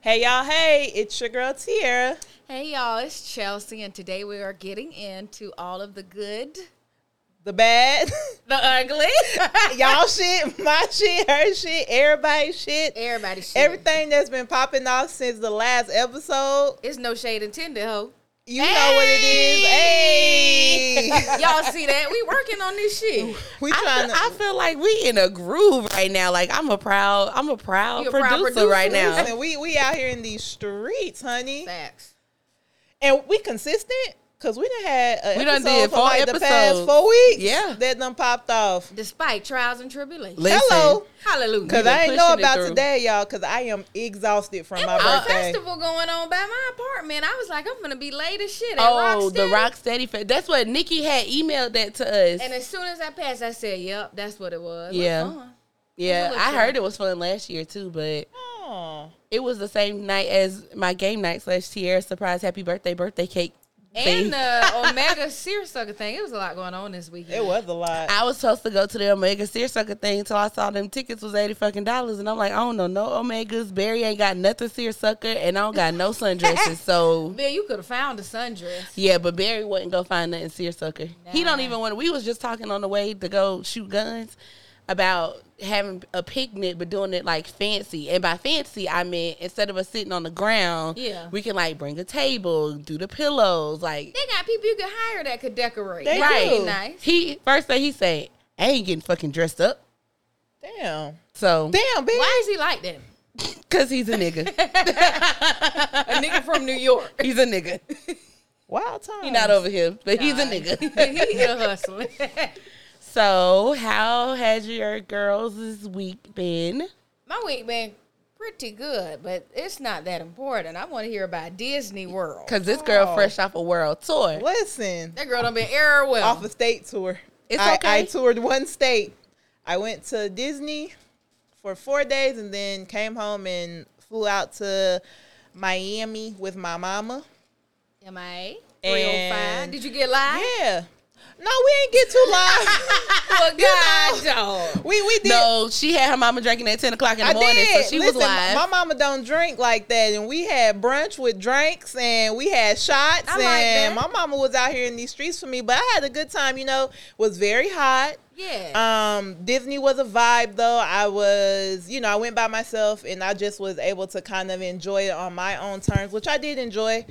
Hey y'all, hey, it's your girl Tierra. Hey y'all, it's Chelsea, and today we are getting into all of the good, The bad, the ugly, y'all shit, my shit, her shit, everybody's shit. everybody. Shit. Everything that's been popping off since the last episode, It's no shade intended, ho. You know what it is. Hey, Y'all see that? We working on this shit. we I trying feel, to. I feel like we in a groove right now. Like I'm a proud, I'm a proud, producer, proud producer? right now. Listen, we we out here in these streets, honey, Facts. and we consistent because we done had a We done episode did for four like the past episodes. four weeks. Yeah. that done popped off. Despite trials and tribulations. Listen, Hello. Hallelujah. Cause I ain't know about today, y'all. Cause I am exhausted from It my was a birthday. festival going on by my apartment. I was like, I'm gonna be late as shit at Oh, the Rocksteady. Rocksteady Fest. That's what Nikki had emailed that to us. And as soon as I passed, I said, "Yep, that's what it was." It was Yeah. fun. yeah, was I fun. heard it was fun last year too, but Oh. it was the same night as my game night slash Tierra surprise happy birthday birthday cake. Thing. And the Omega Seersucker thing. It was a lot going on this weekend. It was a lot. I was supposed to go to the Omega Seersucker thing until I saw them tickets was eighty fucking dollars, and I'm like, I don't know, no Omegas. Barry ain't got nothing Seersucker, and I don't got no sundresses. so Man, you could have found a sundress. yeah, but Barry wouldn't go find nothing Seersucker. He don't even want. We was just talking on the way to go shoot guns about having a picnic, but doing it like fancy. And by fancy, I mean instead of us sitting on the ground, Yeah. we can like bring a table, do the pillows, like They got people you could hire that could decorate. They That'd do. nice. he first thing he said, I ain't getting fucking dressed up. Damn. So Damn, bitch. Why is he like that? Cause he's a nigga. A nigga from New York. he's a nigga. Wild time. He not over here, but he's a nigga. he a hustling. So how has your girls' week been? My week been pretty good, but it's not that important. I want to hear about Disney World. Cause this girl Oh. fresh off a world tour. Listen, That girl done been everywhere. off a state tour. It's I, okay. I toured one state. I went to Disney for four days and then came home and flew out to Miami with my mama. Am I? And- 305. Did you get live? Yeah. No, we ain't get too live. Well, You God, know. dog. we we did. No, she had her mama drinking at ten o'clock in the I morning, did. so she Listen, was live. My mama don't drink like that, and we had brunch with drinks, and we had shots, I like and that. my mama was out here in these streets for me. But I had a good time. You know, was very hot. Yeah. Um, Disney was a vibe though. I was, you know, I went by myself, and I just was able to kind of enjoy it on my own terms, which I did enjoy.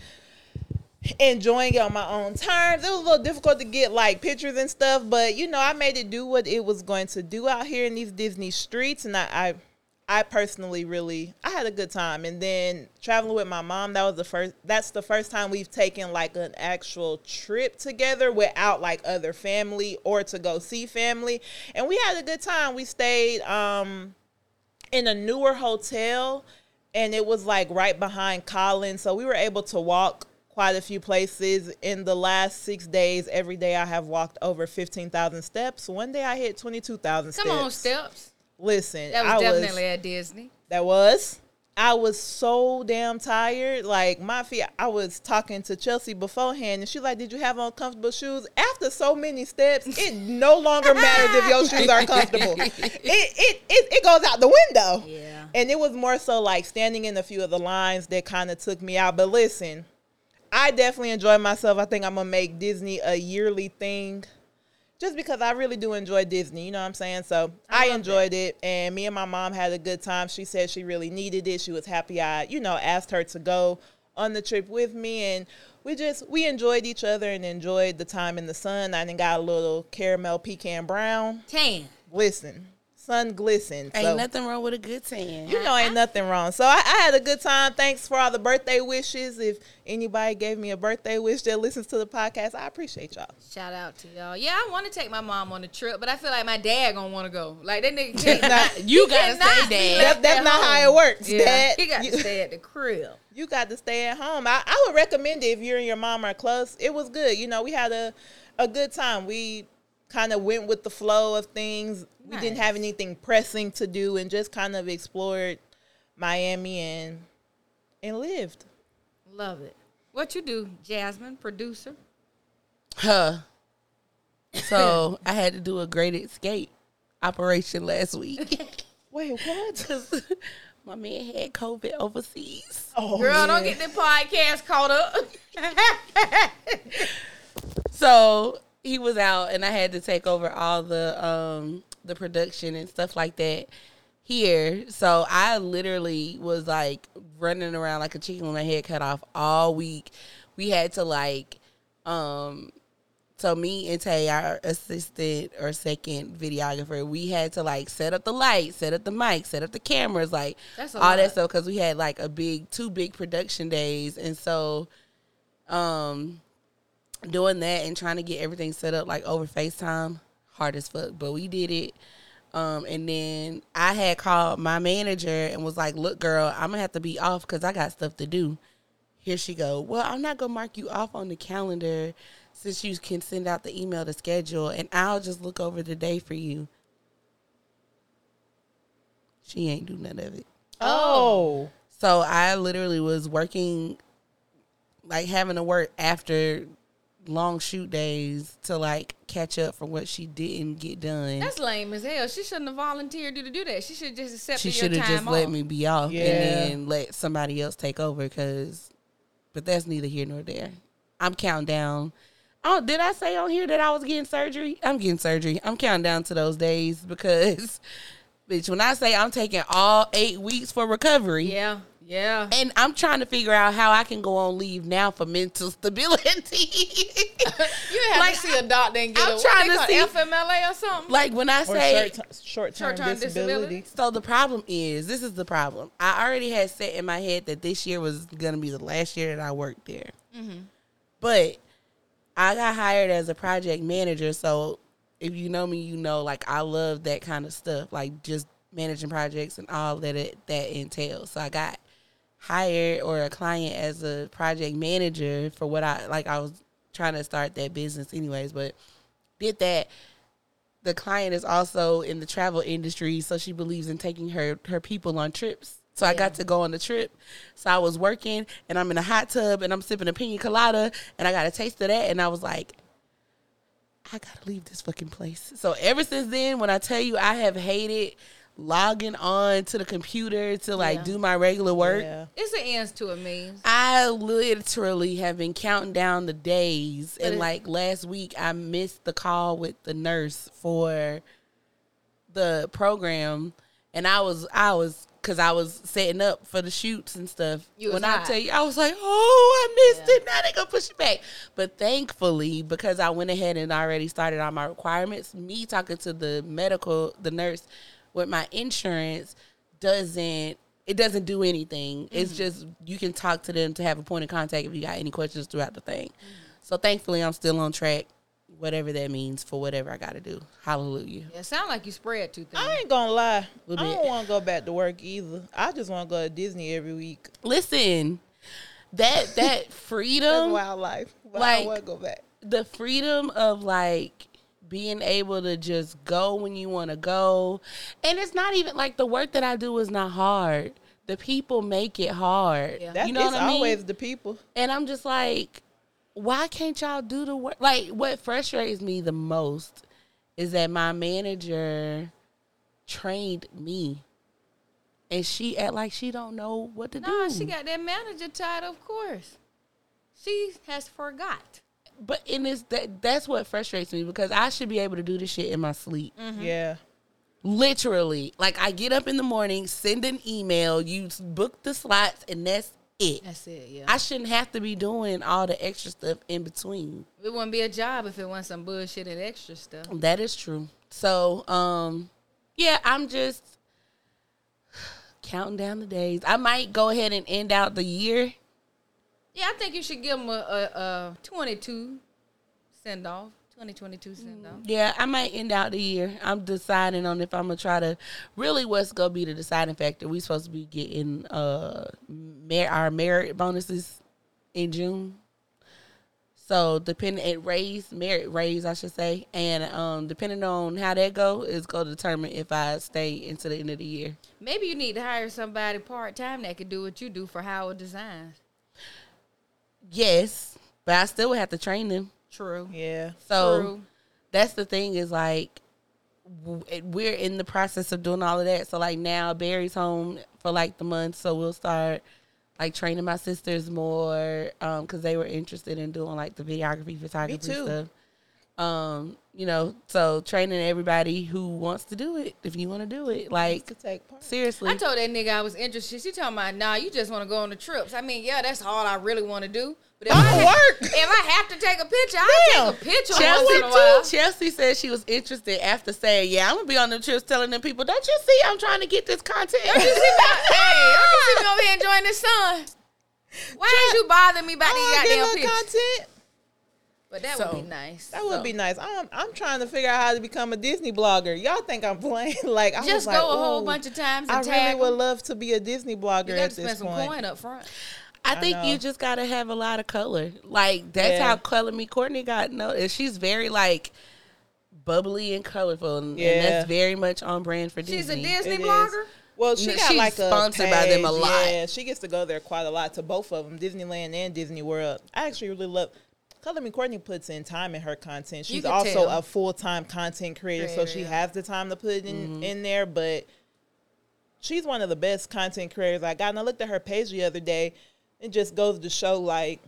Enjoying it on my own terms. It was a little difficult to get like pictures and stuff, but you know, I made it do what it was going to do out here in these Disney streets, and I, I I personally really I had a good time. And then traveling with my mom, that was the first that's the first time we've taken like an actual trip together without like other family or to go see family. And we had a good time. We stayed um in a newer hotel and it was like right behind Collins. So we were able to walk quite a few places in the last six days. Every day I have walked over 15,000 steps. One day I hit 22,000 steps. Come on, Steps. Listen, That was I definitely at Disney. that was. I was so damn tired. Like my feet, I was talking to Chelsea beforehand, and she's like, "Did you have on comfortable shoes?" After so many steps, it no longer matters if your shoes are comfortable. It it it, it goes out the window. Yeah. And it was more so like standing in a few of the lines that kind of took me out. But listen, I definitely enjoy myself. I think I'm gonna make Disney a yearly thing. Just because I really do enjoy Disney, you know what I'm saying? So I, I enjoyed it, and me and my mom had a good time. She said she really needed it. She was happy I, you know, asked her to go on the trip with me, and we just we enjoyed each other and enjoyed the time in the sun. I then got a little caramel pecan brown. Tan. Listen, sun glistened. Ain't so nothing wrong with a good tan. you know, ain't nothing wrong. So I, I had a good time. Thanks for all the birthday wishes. If anybody gave me a birthday wish that listens to the podcast, I appreciate y'all. Shout out to y'all. Yeah, I want to take my mom on a trip, but I feel like my dad gonna want to go. Like that nigga can't. Nah, you gotta cannot say dad. left That, that's at not how it works, Yeah, Dad. he got you, to stay at the crib. you got to stay at home. I, I would recommend it if you and your mom are close. It was good. You know, we had a, a good time. We kind of went with the flow of things. We didn't have anything pressing to do and just kind of explored Miami and and lived. Love it. What you do, Jasmine, producer? Huh. So I had to do a great escape operation last week. Wait, what? my man had COVID overseas. Oh, Girl, don't get the podcast caught up. So he was out, and I had to take over all the um the production and stuff like that here. So I literally was like running around like a chicken with my head cut off all week. We had to like um so me and Tay, our assistant or second videographer, we had to like set up the lights, set up the mic, set up the cameras, like all that stuff because we had like a big two big production days, and so um doing that and trying to get everything set up like over FaceTime, hard as fuck. But we did it. Um, and then I had called my manager and was like, "Look, girl, I'm gonna have to be off because I got stuff to do." Here she go. Well, I'm not gonna mark you off on the calendar since you can send out the email to schedule, and I'll just look over the day for you. She ain't do none of it. Oh. So I literally was working, like having to work after long shoot days to like catch up for what she didn't get done. That's lame as hell. She shouldn't have volunteered you to do that. She should just accept she your should time have just off. let me be off Yeah. and then let somebody else take over because but that's neither here nor there i'm counting down oh did i say on here that i was getting surgery i'm getting surgery i'm counting down to those days because bitch when i say i'm taking all eight weeks for recovery Yeah, yeah. and i'm trying to figure out how i can go on leave now for mental stability You have Like, to see a doctor and get I'm a what trying they to call see- FMLA or something. like when i say short, short term Short-term disability. disability. So the problem is, this is the problem. I already had set in my head that this year was gonna be the last year that I worked there. Mm-hmm. But I got hired as a project manager, so if you know me, you know like I love that kind of stuff, like just managing projects and all that it, that entails. So I got hired or a client as a project manager for what I like. I was trying to start that business anyways, but did that the client is also in the travel industry, so she believes in taking her her people on trips. So I got to go on the trip. So I was working, and I'm in a hot tub, and I'm sipping a pina colada, and I got a taste of that, and I was like, I gotta leave this fucking place. So ever since then, when I tell you I have hated logging on to the computer to like Yeah. do my regular work. Yeah. It's an ends to a means. I literally have been counting down the days, and like last week, I missed the call with the nurse for the program, and I was I was because I was setting up for the shoots and stuff. You was when I tell you, I was like, oh, I missed Yeah. it. Now they gonna push it back. But thankfully, because I went ahead and already started on my requirements, me talking to the medical, the nurse with my insurance doesn't it doesn't do anything. It's mm-hmm. just you can talk to them to have a point of contact if you got any questions throughout the thing. So thankfully, I'm still on track, whatever that means for whatever I got to do. Hallelujah. Yeah, sound like you spread too thin. I ain't gonna lie. I Little don't want to go back to work either. I just want to go to Disney every week. Listen, that that That's freedom, wildlife. But I like- don't want to go back. the freedom of like being able to just go when you want to go, and it's not even like the work that I do is not hard. The people make it hard. Yeah. That's you know it's what I mean? always the people. And I'm just like, why can't y'all do the work? Like, what frustrates me the most is that my manager trained me, and she act like she don't know what to Nah, do. No, she got that manager title, of course. She has forgot. But in this, that that's what frustrates me because I should be able to do this shit in my sleep. Yeah. Literally, like I get up in the morning, send an email, you book the slots, and that's it. That's it, yeah. I shouldn't have to be doing all the extra stuff in between. it wouldn't be a job if it wasn't some bullshit and extra stuff. That is true. So, um, yeah, I'm just counting down the days. I might go ahead and end out the year. Yeah, I think you should give them a, a, a 22 send off. 2022 send off. Yeah, I might end out the year. I'm deciding on if I'm gonna try to. Really, what's gonna be the deciding factor? We supposed to be getting uh mer- our merit bonuses in June. So depending it raise merit raise, I should say, and um depending on how that go is gonna determine if I stay into the end of the year. Maybe you need to hire somebody part time that could do what you do for Howard Designs. Yes, but I still would have to train them. True. Yeah. So True. that's the thing is like we're in the process of doing all of that. So like now Barry's home for like the month. So we'll start like training my sisters more um, because they were interested in doing like the videography, photography too. stuff. Um, you know, so training everybody who wants to do it. If you want to do it, like to take part. seriously, I told that nigga I was interested. She talking about, nah, you just want to go on the trips. I mean, yeah, that's all I really want to do. But if I, Don't ha- work. if I have to take a picture, I'll Damn. take a picture Chelsea once in a while. too. Chelsea said she was interested after saying, "Yeah, I'm gonna be on the trips, telling them people, don't you see, I'm trying to get this content." Don't you see me? hey, don't you see me over here enjoying the sun? Why did you bother me about Oh, these get goddamn little pictures? content. But that So- would be nice. That would So- be nice. I'm I'm trying to figure out how to become a Disney blogger. Y'all think I'm playing? like I was Just like, go a whole bunch of times I and really tag would 'em. love to be a Disney blogger You at got to spend some point. coin up front. I think know. you just gotta have a lot of color. Like that's Yeah. how color me Courtney got noticed. she's very like bubbly and colorful and, and that's very much on brand for Disney. She's a Disney. Disney It is. blogger. Well, she No, got she's like a sponsored by them a lot. Yeah, she gets to go there quite a lot to both of them, Disneyland and Disney World. I actually really love. Color Me Courtney puts in time in her content. She's also tell. a full time content creator, so she has the time to put in, Mm-hmm. in there. But she's one of the best content creators I got. And I looked at her page the other day. It just goes to show like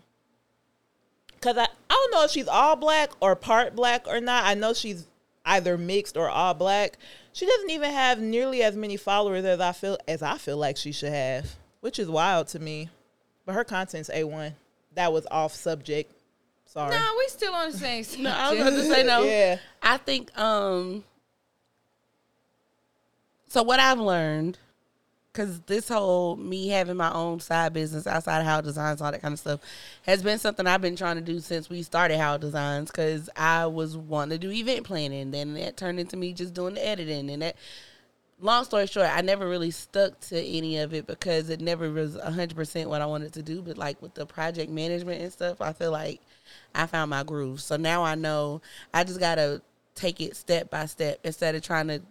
because I, I don't know if she's all black or part black or not. I know she's either mixed or all black. She doesn't even have nearly as many followers as I feel as I feel like she should have, which is wild to me. But her content's a one. That was off subject. Sorry. Nah, we still on the same. No, I was about to say no. Yeah. I think um so what I've learned because this whole me having my own side business outside of how designs all that kind of stuff has been something i've been trying to do since we started how designs because i was wanting to do event planning then that turned into me just doing the editing and that long story short i never really stuck to any of it because it never was 100% what i wanted to do but like with the project management and stuff i feel like i found my groove so now i know i just gotta take it step by step instead of trying to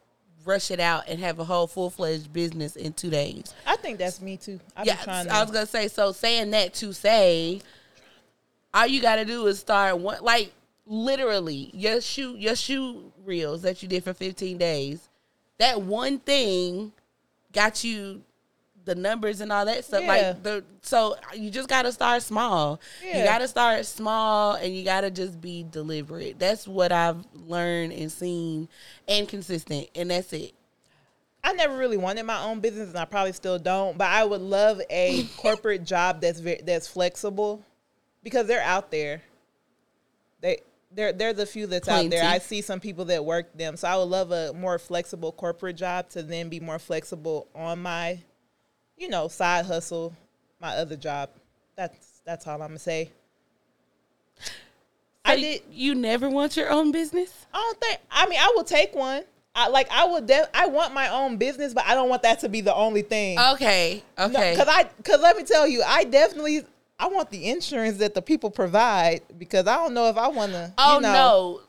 rush it out and have a whole full-fledged business in two days I think that's me too. I've yeah, to I was gonna say. So saying that to say, all you gotta do is start one like literally your shoe your shoe reels that you did for 15 days. That one thing got you the numbers and all that stuff. Yeah. Like the so you just gotta start small. You gotta start small and you gotta just be deliberate. That's what I've learned and seen and consistent, and that's it. I never really wanted my own business, and I probably still don't. But I would love a corporate job that's very, that's flexible, because they're out there. They there there's a few that's out there. I see some people that work them, so I would love a more flexible corporate job to then be more flexible on my, you know, side hustle, my other job. That's that's all I'm gonna say. I did. You never want your own business. I don't think. I mean, I will take one. I like. I would. De- I want my own business, but I don't want that to be the only thing. Okay. Okay. Because I, because let me tell you, I definitely, I want the insurance that the people provide because I don't know if I want to. oh you know, no.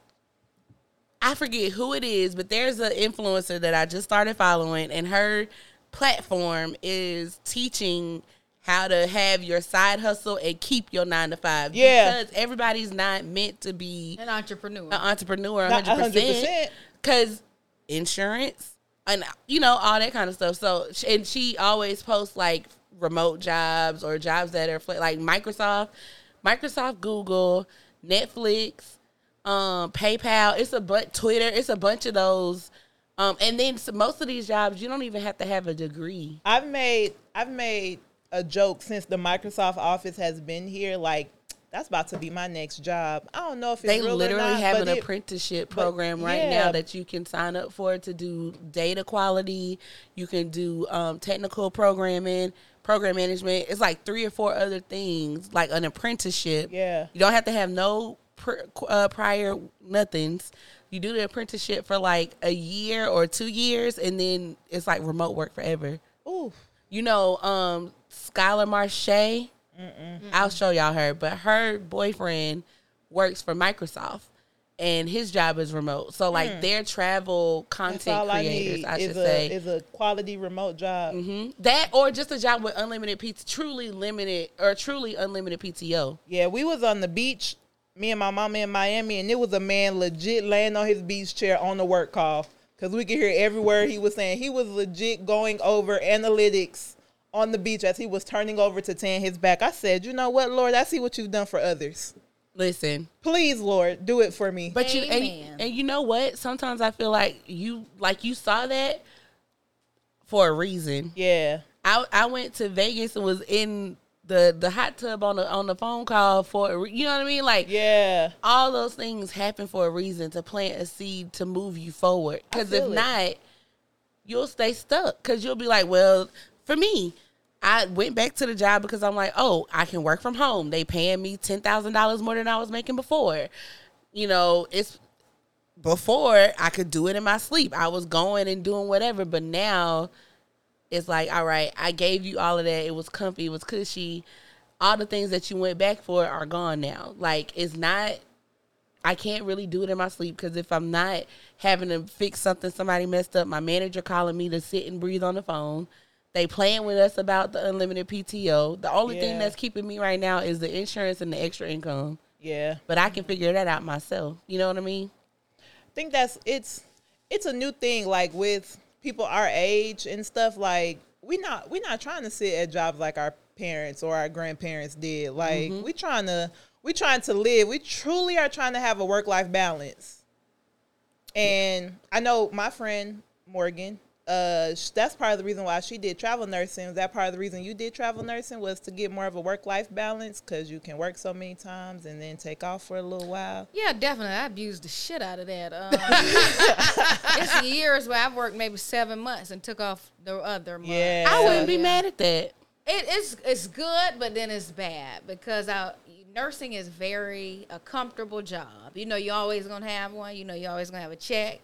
I forget who it is, but there's an influencer that I just started following, and her platform is teaching how to have your side hustle and keep your nine to five. Yeah. Because everybody's not meant to be An entrepreneur. an entrepreneur 100%. 100%. Because insurance and, you know, all that kind of stuff. So, and she always posts like remote jobs or jobs that are like Microsoft, Microsoft, Google, Netflix, um, PayPal. It's a bunch, Twitter. It's a bunch of those. Um, and then so most of these jobs, you don't even have to have a degree. I've made, I've made a joke since the Microsoft office has been here. Like, that's about to be my next job. I don't know if it's They literally not, have but an it- apprenticeship program right yeah. now that you can sign up for to do data quality. You can do um, technical programming, program management. It's like three or four other things, like an apprenticeship. Yeah. You don't have to have no pr- uh, prior nothings. You do the apprenticeship for like a year or two years, and then it's like remote work forever. Ooh, You know, um, Skylar Marche. I'll show y'all her, but her boyfriend works for Microsoft, and his job is remote. So like they're travel content all I creators, need I, is should a say. is a quality remote job. hmm That or just a job with unlimited PT, truly limited or truly unlimited PTO. Yeah, we was on the beach, me and my mama in Miami, and it was a man legit laying on his beach chair on the work call. because we could hear everywhere he was saying. He was legit going over analytics on the beach as he was turning over to tan his back. I said, you know what, Lord, I see what you've done for others. Listen, Please, Lord, do it for me. but you and, and you know what? Sometimes I feel like you like you saw that for a reason. yeah, I I went to Vegas and was in the the hot tub on the on the phone call for you know what I mean? Like yeah, all those things happen for a reason to plant a seed to move you forward. Because if it. not, you'll stay stuck. Because you'll be like, well, for me, I went back to the job because I'm like, oh, I can work from home. They paying me ten thousand dollars more than I was making before. You know, it's before I could do it in my sleep. I was going and doing whatever, but now it's like, all right, I gave you all of that. It was comfy, it was cushy. All the things that you went back for are gone now. Like it's not I can't really do it in my sleep because if I'm not having to fix something somebody messed up, my manager calling me to sit and breathe on the phone. They playing with us about the unlimited PTO. The only thing that's keeping me right now is the insurance and the extra income. yeah. But I can figure that out myself. You know what I mean? I think that's it's it's a new thing like with people our age and stuff like we not we not trying to sit at jobs like our parents or our grandparents did. Like mm-hmm. we trying to we trying to live we truly are trying to have a work life balance. And i know my friend morgan uh that's part of the reason why she did travel nursing was that part of the reason you did travel nursing was to get more of a work life balance because you can work so many times and then take off for a little while Yeah, definitely. I abused the shit out of that. Um, it's years where I've worked maybe seven months and took off the other month. Yeah. I wouldn't be yeah. mad at that. It, it's it's good, but then it's bad because I, nursing is very a comfortable job. You know, you're always gonna have one. You know, you're always gonna have a check,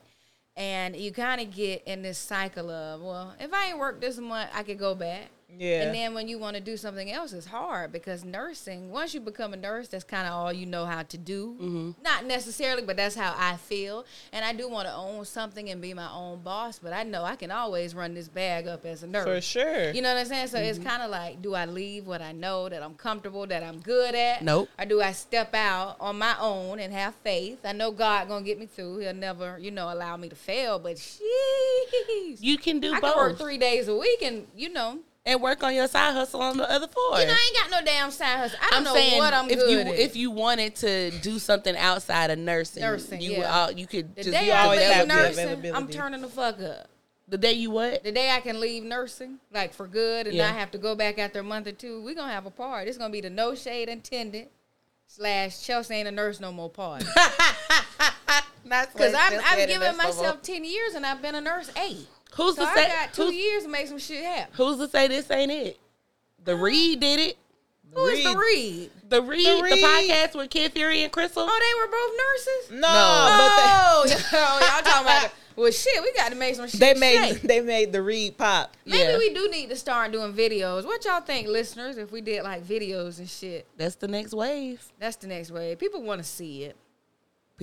and you kind of get in this cycle of, well, if I ain't worked this month, I could go back. Yeah. And then when you want to do something else, it's hard because nursing. Once you become a nurse, that's kind of all you know how to do. Mm-hmm. Not necessarily, but that's how I feel. And I do want to own something and be my own boss. But I know I can always run this bag up as a nurse. for sure You know what I'm saying? So Mm-hmm. it's kind of like, do I leave what I know that I'm comfortable, that I'm good at? Nope. Or do I step out on my own and have faith? I know God gonna get me through. He'll never, you know, allow me to fail. But sheesh, You can do both. I can work three days a week, and you know, and work on your side hustle on the other four. you know, I ain't got no damn side hustle. I don't I'm know saying what I'm if good you at. if you wanted to do something outside of nursing, Nursing, you yeah. all, you could the just day you I always leave have the nursing, I'm turning the fuck up. the day you what? The day I can leave nursing, like for good, and Yeah. not have to go back after a month or two, we're gonna have a party. It's gonna be the no shade intended slash Chelsea ain't a nurse no more party. Because I've, I've given myself ten years and I've been a nurse eight. Who's So to I say? got two Who's, years to make some shit happen. who's to say this ain't it? The Read did it. Who is the Read. Read? The Read, the, podcast with Kid Fury and Crissle. Oh, they were both nurses. No, Oh, oh, y'all talking about? The, well, shit, we got to make some shit. they, they made shake. they made the read pop. Maybe Yeah. we do need to start doing videos. What y'all think, listeners? If we did like videos and shit, That's the next wave. that's the next wave. People want to see it.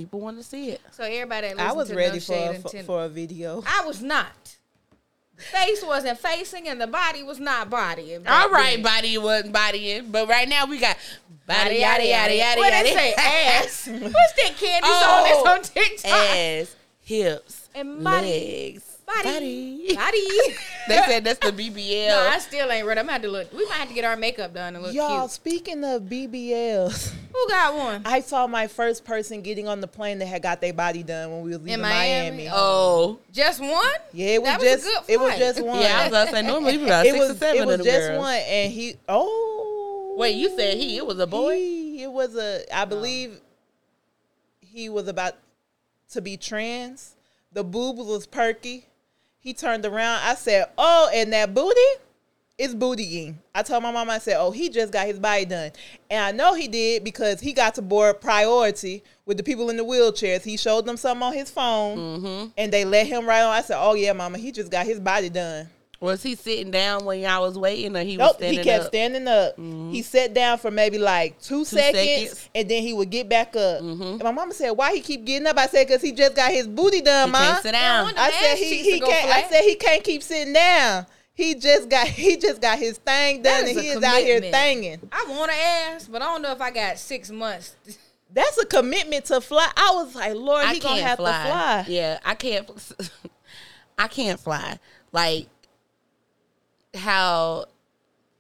People want to see it. So everybody that I was to ready no for shade a, for, for a video. I was not. The face wasn't facing and the body was not bodying. All right, body wasn't bodying, but right now we got body Yada yada yada yada What yada. say? Ass. What's that candy Oh, song that's oh, on TikTok? ass, hips, And body. legs, Body. body. Body. they said that's the BBL. no, I still ain't ready. I'm gonna have to look. We might have to get our makeup done and look Y'all, cute. speaking of BBLs, Who got one? I saw my first person getting on the plane that had got their body done when we was leaving Miami? Miami. oh, Just one? Yeah, it was That was a just good it was just one. yeah. I was gonna say normally we about it six was or seven it was of just girls. one, and he oh Wait, you said he? It was a boy. He, it was a I oh. believe he was about to be trans. The boob was perky. He turned around. I said, "Oh, and that booty." It's bootying. I told my mom, I said, Oh, he just got his body done. And I know he did because he got to board priority with the people in the wheelchairs. He showed them something on his phone Mm-hmm. and they let him right on. I said, Oh, yeah, mama, he just got his body done. Was he sitting down when y'all was waiting, or he was Nope, standing he kept up? standing up. He mm-hmm. sat down for maybe like two, seconds, seconds. and then he would get back up. Mm-hmm. And my mama said, "Why he keep getting up?" I said, "Cause he just got his booty done, He ma." can't sit down. wonder- I said he he can't. I said he can't keep sitting down. He just got he just got his thing done, and a he is out here commitment. thanging. I want to ask, but I don't know if I got six months. That's a commitment to fly. I was like, Lord, I he gonna can't have fly. to fly. Yeah, I can't. I can't fly. Like how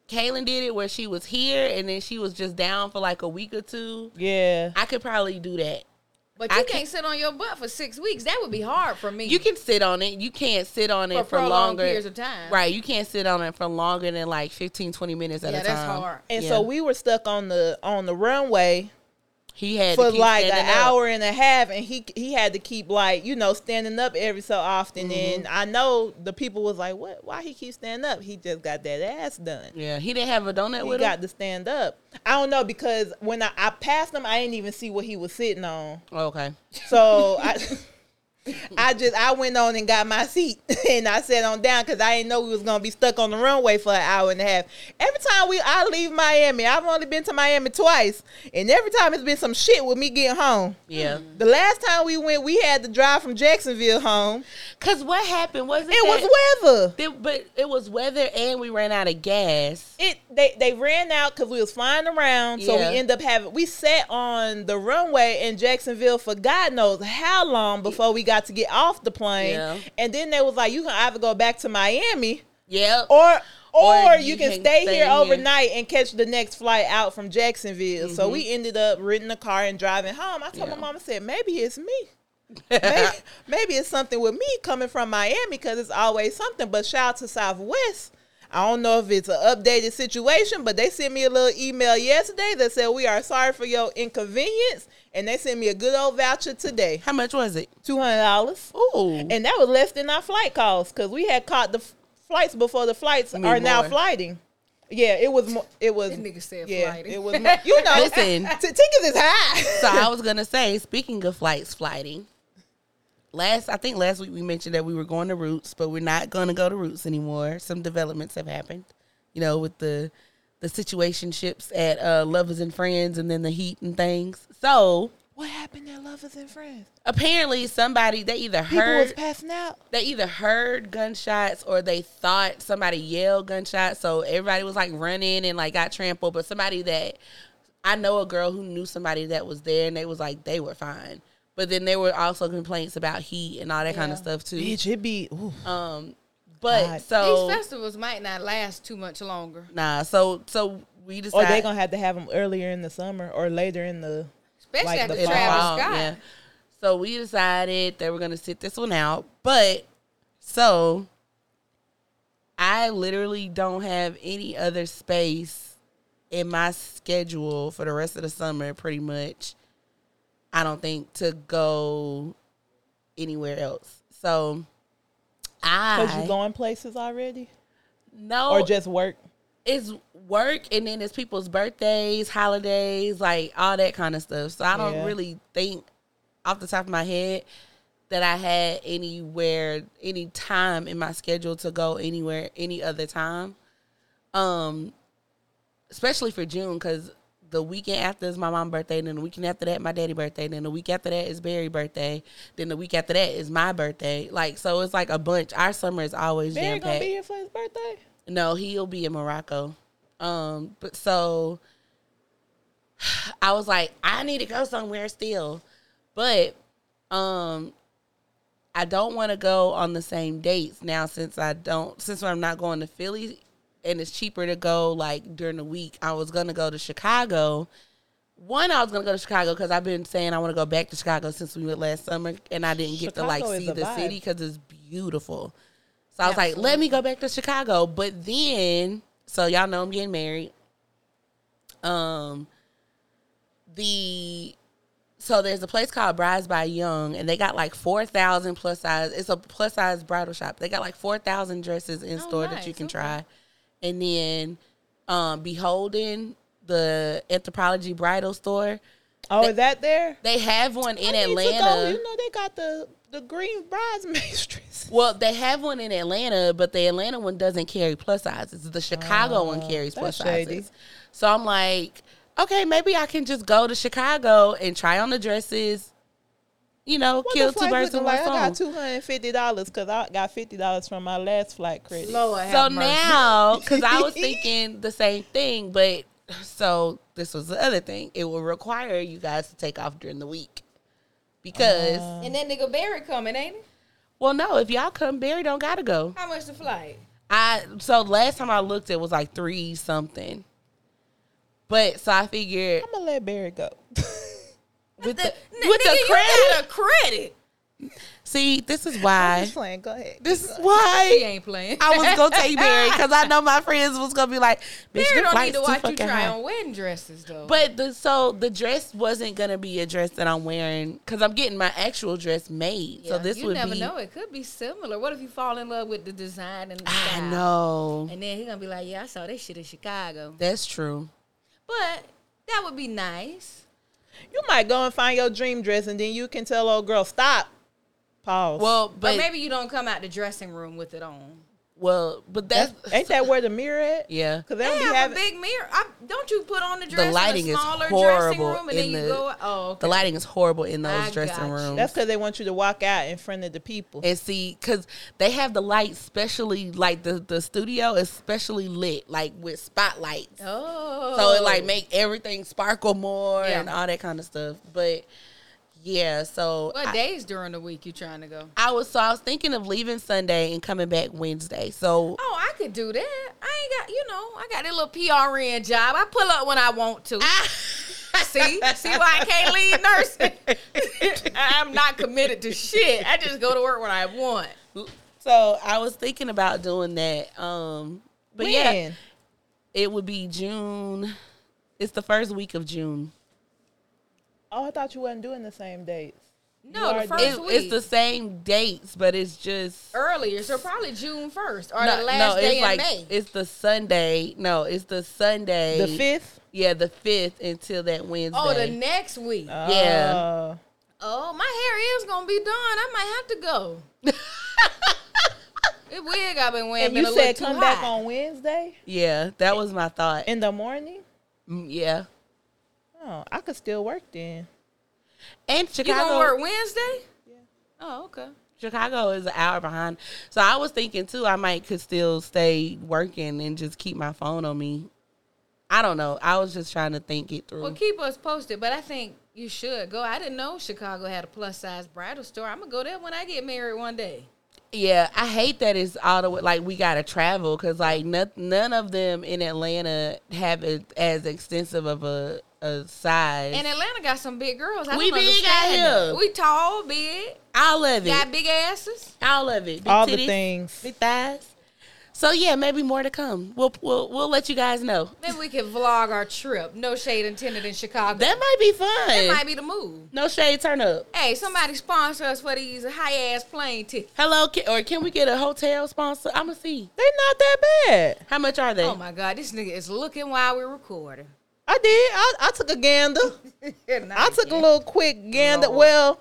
Kaylin did it, where she was here and then she was just down for like a week or two. Yeah. I could probably do that. But I you can't- can't sit on your butt for six weeks. That would be hard for me. You can sit on it. You can't sit on it for for, longer. periods of time. Right. You can't sit on it for longer than like 15, 20 minutes at Yeah, a time. Yeah, that's hard. And Yeah. so we were stuck on the on the runway He had for to keep like an up. hour and a half, and he he had to keep like you know standing up every so often. Mm-hmm. And I know the people was like, "What? Why he keep standing up? He just got that ass done. Yeah, he didn't have a donut He with got him. to stand up. I don't know because when I, I passed him, I didn't even see what he was sitting on. Okay. So I, I just I went on and got my seat and I sat on down because I didn't know we was gonna be stuck on the runway for an hour and a half. Every time we I leave Miami, I've only been to Miami twice, and every time it's been some shit with me getting home. Yeah. Mm. The last time we went, we had to drive from Jacksonville home. Cause what happened wasn't It that- was weather. It- but it was weather and we ran out of gas. It they they ran out because we was flying around, so Yeah. we end up having we sat on the runway in Jacksonville for God knows how long before we got to get off the plane, Yeah. and then they was like, you can either go back to Miami Yep. or. Or, Or you, you can, can stay, stay here here. overnight and catch the next flight out from Jacksonville. So Mhm. we ended up renting a car and driving home. I told Yeah. my mama, said maybe it's me. maybe, maybe it's something with me coming from Miami because it's always something. But shout out to Southwest. I don't know if it's an updated situation, but they sent me a little email yesterday that said we are sorry for your inconvenience, and they sent me a good old voucher today, How much was it? two hundred dollars, Ooh. and that was less than our flight cost because we had caught the f- flights before the flights You mean are now more. flighting. Yeah, it was. Mo- it was. This nigga said yeah, flighting. it was. Mo- you know, Listen. t- tickets is high. so I was gonna say, speaking of flights flighting, last I think last week we mentioned that we were going to Roots, but we're not gonna go to Roots anymore. Some developments have happened, you know, with the the situationships at uh, Lovers and Friends, and then the heat and things. So what happened at Lovers and Friends? apparently, somebody they either heard People was passing out. they either heard gunshots or they thought somebody yelled gunshots. So everybody was like running and like got trampled. But somebody that I know a girl who knew somebody that was there and they was like they were fine. But then there were also complaints about heat and all that kind of stuff too. Bitch, it be. Um, but God. so These festivals might not last too much longer, nah, so so we decided, Or decided they gonna have to have them earlier in the summer or later in the. especially Like after the Travis fall, Scott. yeah. So we decided that we're gonna sit this one out. But so I literally don't have any other space in my schedule for the rest of the summer, pretty much. I don't think to go anywhere else. So I Cause you going places already, no or just work. it's work and then it's people's birthdays, holidays, like all that kind of stuff. So I don't Yeah. really think off the top of my head that I had anywhere any time in my schedule to go anywhere any other time. Um especially for June cuz the weekend after is my mom's birthday, and then the weekend after that my daddy's birthday, and then the week after that is Barry's birthday, then the week after that is my birthday. Like so it's like a bunch. Our summer is always Barry jam gonna be here for his birthday. No, he'll be in Morocco. Um, but so I was like, I need to go somewhere still. But um I don't want to go on the same dates now since I don't since I'm not going to Philly and it's cheaper to go like during the week. I was gonna go to Chicago. One, I was gonna go to Chicago because I've been saying I want to go back to Chicago since we went last summer, and I didn't get to like see the vibe. city because it's beautiful. So I was like, let me go back to Chicago. But then, so y'all know I'm getting married. Um, the so there's a place called Brides by Young, and they got like four thousand plus size. It's a plus size bridal shop. They got like four thousand dresses in Oh, store that you can Okay. try, and then um, Beholden, the Anthropologie bridal store. Oh, They- is that there? They have one in I need to go. Atlanta. You know they got the the green bridesmaids dress. Well, they have one in Atlanta, but the Atlanta one doesn't carry plus sizes. The Chicago one Oh, carries plus shady. sizes. So I'm like, okay, maybe I can just go to Chicago and try on the dresses. You know, What kill two flight birds with one like? I got two hundred and fifty dollars because I got fifty dollars from my last flight credit. Lord So mercy. now, because I was thinking the same thing, but so this was the other thing. It will require you guys to take off during the week because Uh, and that nigga Barry coming, ain't he? Well, no, if y'all come, Barry don't gotta go. How much the flight? I so last time I looked, it was like three something. But so I figured I'm gonna let Barry go. with the, N- with nigga, the you credit. got a credit. See, this is I'm why. just playing. Go ahead. This is She why ain't playing. I was gonna take Barry because I know my friends was gonna be like, "Bitch, Barry don't need to watch you fucking try high." on wedding dresses though. But the so the dress wasn't gonna be a dress that I'm wearing because I'm getting my actual dress made. so Yeah, this you would never be. know. It could be similar. What if you fall in love with the design and the I know And then he gonna be like, "Yeah, I saw that shit in Chicago." that's true. But that would be nice. You might go and find your dream dress, and then you can tell old girl stop. Pause. Well, But but maybe you don't come out the dressing room with it on. Well, but that's, That's, ain't that where the mirror at? yeah. Because they They don't be have having. a big mirror. I, don't you put on the dress lighting in is a smaller dressing horrible room and then in you go? Oh, okay. The lighting is horrible in those I dressing got rooms. that's because they want you to walk out in front of the people. and see, because they have the light specially, like the the studio is specially lit, like with spotlights. Oh, So it like make everything sparkle more Yeah. and all that kind of stuff. But yeah, so What I, days during the week you trying to go? I was so I was thinking of leaving Sunday and coming back Wednesday. So Oh, I could do that. I ain't got, you know, I got a little PRN job. I pull up when I want to. see, see why I can't leave nursing. I'm not committed to shit. I just go to work when I want. so I was thinking about doing that. Um but when? yeah, it would be June. It's the first week of June. Oh, I thought you wasn't doing the same dates. No, the first It- week. it's the same dates, but it's just earlier, so probably June first or no, the last no, day it's in like May. it's the Sunday. No, it's the Sunday. The fifth. Yeah, the fifth until that Wednesday. oh, the next week. Yeah. Uh, oh, my hair is gonna be done. I might have to go. This wig I've been wearing and been you a said come back high. on Wednesday yeah, that was my thought. in the morning. Mm, yeah, Oh, I could still work then. and You Chicago. gonna work Wednesday? Yeah. Oh, okay. Chicago is an hour behind, so I was thinking too. I might could still stay working and just keep my phone on me. I don't know. I was just trying to think it through. Well, keep us posted, but I think you should go. I didn't know Chicago had a plus size bridal store. I'm gonna go there when I get married one day. Yeah, I hate that it's all the way like we gotta travel because like none, none of them in Atlanta have it as extensive of a, a size. And Atlanta got some big girls. I We don't big out here. We tall, big, all of it, got big asses. all of it, big All the things. big thighs. So yeah, maybe more to come. We'll we'll we'll let you guys know. Maybe we can vlog our trip. No shade intended in Chicago. That might be fun. That might be the move. no shade, turn up. Hey, somebody sponsor us for these high ass plane tickets. Hello, can, or can we get a hotel sponsor? I'ma see. They're not that bad. How much are they? Oh my god, this nigga is looking while we're recording. I did. I, I took a gander. I took a little quick gander. Lord. Well,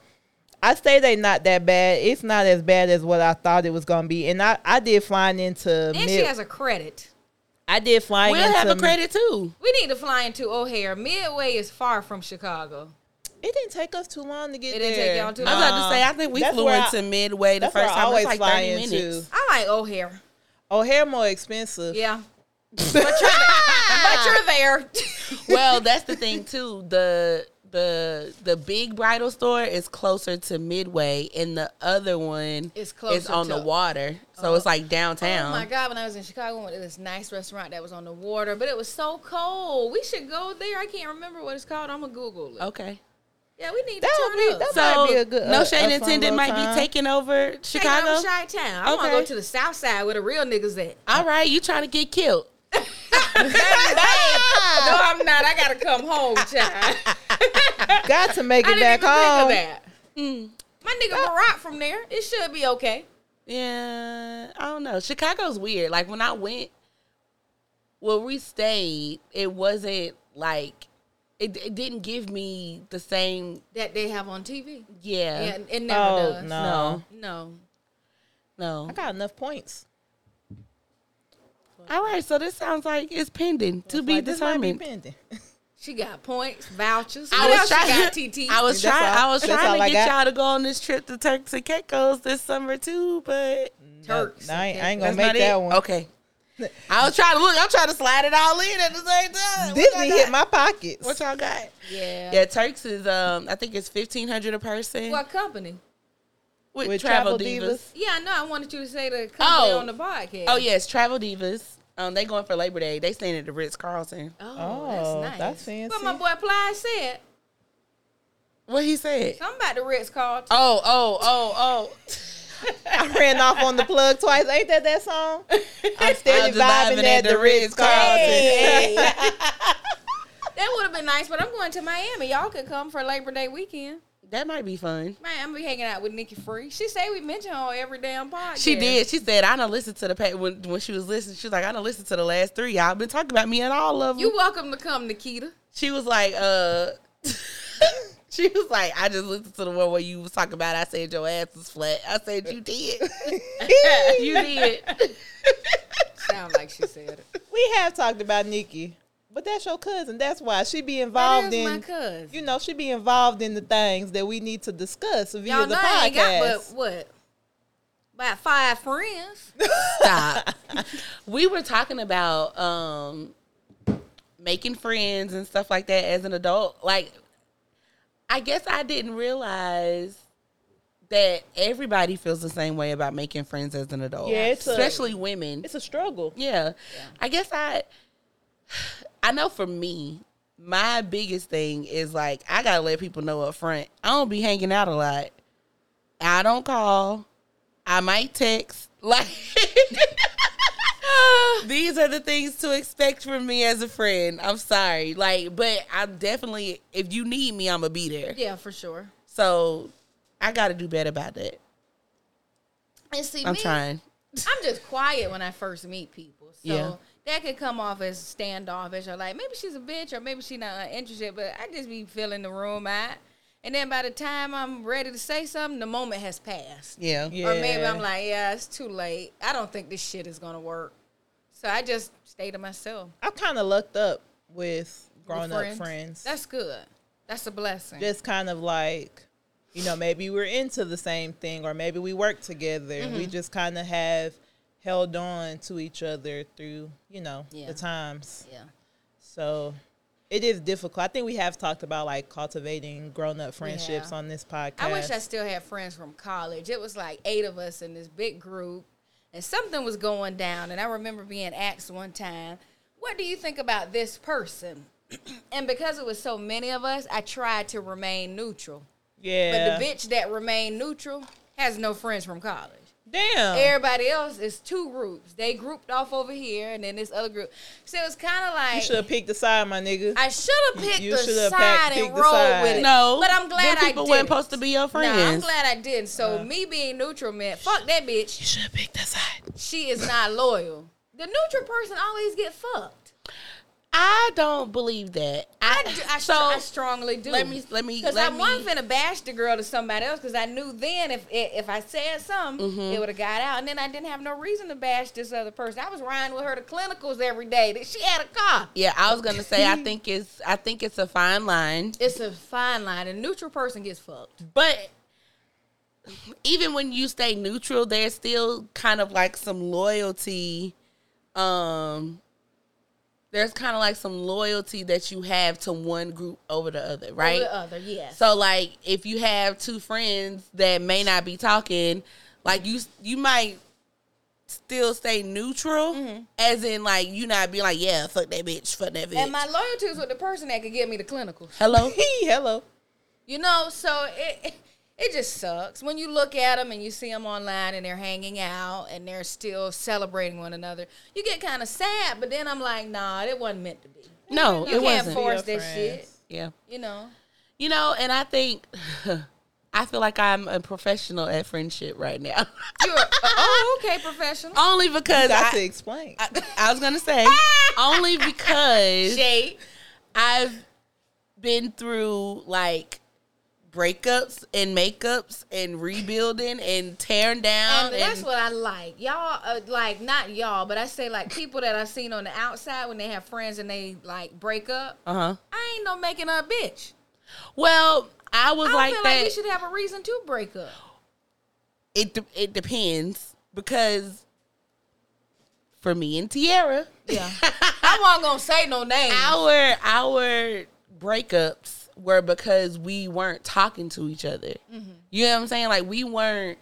I say they not that bad. It's not as bad as what I thought it was gonna be. And I, I did flying into And she mid. has a credit. I did flying we'll into. have a credit too. We need to fly into O'Hare. Midway is far from Chicago. It didn't take us too long to get It there. didn't take y'all too long. I was about to say, I think we That's flew where I- into Midway the that's where first I time. It was always like fly 30 into. minutes. I like O'Hare. O'Hare more expensive. Yeah. But you're, but you're there. well, that's the thing too. The the the big bridal store is closer to Midway, and the other one It's is closer on to- the water. So oh. it's like downtown. Oh my god! When I was in Chicago, I went to this nice restaurant that was on the water, but it was so cold. We should go there. I can't remember what it's called. I'm gonna Google it. Okay. Yeah, we need That to would turn be- up. that So might be a good- no uh, a- shade intended might time. be taking over Chicago. Chi Town. I want to go to the South Side where the real niggas at. All right, you trying to get killed? No, I'm not. I gotta come home, child. Got to make I it didn't back even home. think of that. Mm. My nigga Barack from there. It should be okay. Yeah, I don't know. Chicago's weird. Like when I went, well, we stayed. It wasn't like it. It didn't give me the same. That they have on TV. Yeah. Yeah, it never Oh, does. no. No. No. No. I got enough points. All right. So this sounds like it's pending to be Like, this might be determined. pending. She got points, vouchers. I was else trying. she got, TT? I was trying. I was trying to I get got. y'all to go on this trip to Turks and Caicos this summer too, but Turks. No, I ain't, I ain't gonna not make that it. one. Okay. I was trying to look. I'm trying to slide it all in at the same time. This What be y'all hit my pockets. What y'all got? Yeah. Yeah, Turks is um I think it's fifteen hundred a person. What company? with, With Travel, Travel Divas. Divas. Yeah, I know. I wanted you to say the company Oh. on the podcast. Oh yes, Travel Divas. Um, they going for Labor Day. They staying at the Ritz Carlton. Oh, Oh, that's nice. that's fancy. What my boy Plies said. What he said? Something about the Ritz Carlton. Oh, oh, oh, oh. I ran off on the plug twice. Ain't that that song? I'm steady I'm just vibing, at the Ritz Carlton. Hey. that would have been nice, but I'm going to Miami. Y'all could come for Labor Day weekend. That might be fun. Man, I'm gonna be hanging out with Nikki Free. She say we mention her on every damn podcast. She did. She said, "I don't listen to the pa- when when she was listening. She was like, I don't listen to the last three. Y'all been talking about me and all of them. You welcome to come, Nikita. she was like, uh, she was like, I just listened to the one where you was talking about. I said your ass was flat. I said you did. you did. Sound like she said it. we have talked about Nikki, but that's your cousin. That's why she be That involved is my in. cousin. You know, she be involved in the things that we need to discuss via Y'all the know I ain't got but what? About five friends. Stop. we were talking about um making friends and stuff like that as an adult. Like, I guess I didn't realize that everybody feels the same way about making friends as an adult. Yeah, it's a- especially women. It's a struggle. Yeah. I guess I I know for me, my biggest thing is like I gotta let people know up front. I don't be hanging out a lot. I don't call. I might text. Like these are the things to expect from me as a friend. I'm sorry. Like, but I'm definitely if you need me, I'ma be there. Yeah, for sure. So I gotta do better about that. And see, I'm me, trying. I'm just quiet when I first meet people. So Yeah. That could come off as standoffish or like maybe she's a bitch or maybe she's not interested, but I just be filling the room out. And then by the time I'm ready to say something, the moment has passed. Yeah. Yeah. Or maybe I'm like, yeah, it's too late. I don't think this shit is gonna work. So I just stay to myself. I'm kind of lucked up with With grown up friends. That's good. That's a blessing. just kind of like you know maybe we're into the same thing or maybe we work together we Mm-hmm. just kind of have held on to each other through you know Yeah. the times yeah. so it is difficult i think we have talked about like cultivating grown-up friendships Yeah. on this podcast I wish I still had friends from college. It was like eight of us in this big group, and something was going down. And I remember being asked one time, What do you think about this person? and because it was so many of us, I tried to remain neutral. yeah But the bitch that remained neutral has no friends from college. Damn Everybody else is two groups. They grouped off over here, and then this other group. So it was kind of like you should have picked a side my nigga I should have picked You the side packed- and picked the rolled side. with it. No. but I'm glad Them I people weren't supposed to be your friends. Nah, I'm glad I didn't. So me being neutral meant fuck that bitch. you should have picked a side She is not loyal. The neutral person always get fucked. I don't believe that. I, do, I, so I strongly do. let me let me Because I wasn't finna bash the girl to somebody else because I knew then if if I said something, Mm-hmm. it would have got out. And then I didn't have no reason to bash this other person. I was riding with her to clinicals every day. That She had a car. yeah, I was gonna say I think it's I think it's a fine line, It's a fine line. A neutral person gets fucked. but even when you stay neutral, there's still kind of like some loyalty. Um, there's kind of like some loyalty that you have to one group over the other, right? Or the other, yes. So like if you have two friends that may not be talking, like you you might still stay neutral, mm-hmm. as in like you not being like, yeah, fuck that bitch, fuck that bitch. and my loyalty is with the person that could get me the clinical. Hello. hello You know, so it it just sucks when you look at them and you see them online and they're hanging out and they're still celebrating one another. You get kind of sad, but then I'm like, nah, it wasn't meant to be. No, You it can't wasn't. force Be your that shit. yeah. You know, You know, and I think I feel like I'm a professional at friendship right now. you're uh, oh okay, professional. only because I got to explain I, I was gonna say only because Shade. I've been through like breakups and makeups and rebuilding and tearing down. And that's what I like. Y'all, uh, like, not y'all, but I say, like, people that I've seen on the outside when they have friends and they, like, break up. uh-huh. I ain't no making up bitch. Well, I was I like that. like we should have a reason to break up. it de- it depends because for me and Tierra, Yeah. I wasn't going to say no names. our our breakups were because we weren't talking to each other. Mm-hmm. You know what I'm saying? Like we weren't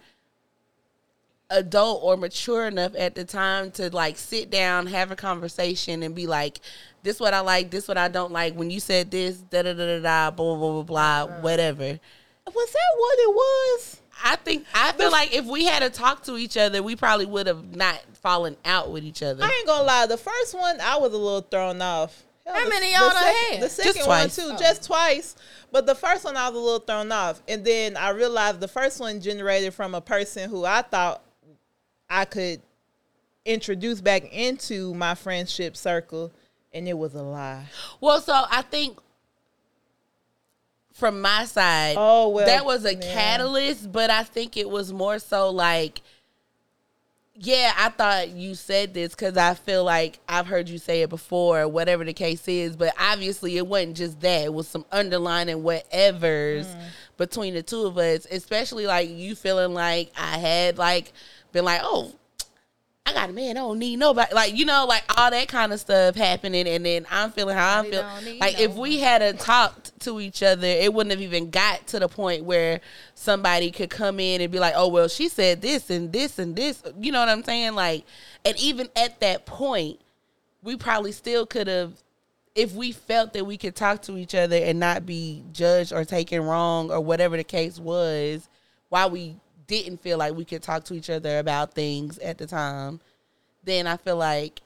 adult or mature enough at the time to like sit down, have a conversation, and be like, "This what I like. This what I don't like." When you said this, da da da da da, blah blah blah blah, blah whatever. Was that what it was? I think I feel like if we had to talk to each other, we probably would have not fallen out with each other. I ain't gonna lie. The first one, I was a little thrown off. Hell, How the- many y'all done second- had? The second Just one twice. too, Oh. just twice. But the first one, I was a little thrown off, and then I realized the first one generated from a person who I thought I could introduce back into my friendship circle, and it was a lie. Well, so I think from my side, Oh, well, that was a yeah. catalyst, but I think it was more so like, yeah, I thought you said this because I feel like I've heard you say it before, whatever the case is, but obviously it wasn't just that. It was some underlining whatevers Mm. between the two of us, especially like you feeling like I had like been like, oh, I got a man. I don't need nobody. Like you know, like all that kind of stuff happening, and then I'm feeling how I'm feeling. Like no if we had a talked to each other, it wouldn't have even got to the point where somebody could come in and be like, "Oh well, she said this and this and this." You know what I'm saying? Like, and even at that point, we probably still could have, if we felt that we could talk to each other and not be judged or taken wrong or whatever the case was, while we didn't feel like we could talk to each other about things at the time, then I feel like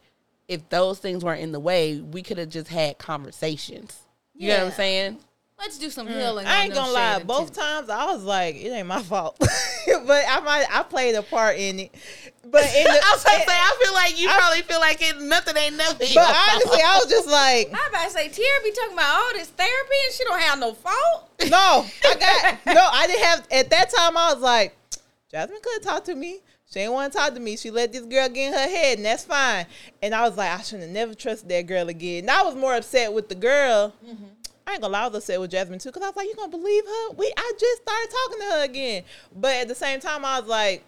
if those things weren't in the way, we could have just had conversations. You know what I'm saying? Let's do some healing. Mm. I ain't gonna lie. Both too. times I was like, it ain't my fault, but I might I played a part in it. But in the, I was gonna say, I feel like you probably feel like it, nothing ain't nothing. but honestly, I was just like, I about to say, Tierra be talking about all this therapy and she don't have no fault. no, I got no. I didn't have at that time. I was like, Jasmine could have talked to me. She ain't want to talk to me. She let this girl get in her head, and that's fine. And I was like, I shouldn't have never trusted that girl again. And I was more upset with the girl. Mm-hmm. I ain't gonna lie, I was upset with Jasmine too, because I was like, you gonna believe her? We I just started talking to her again. But at the same time, I was like,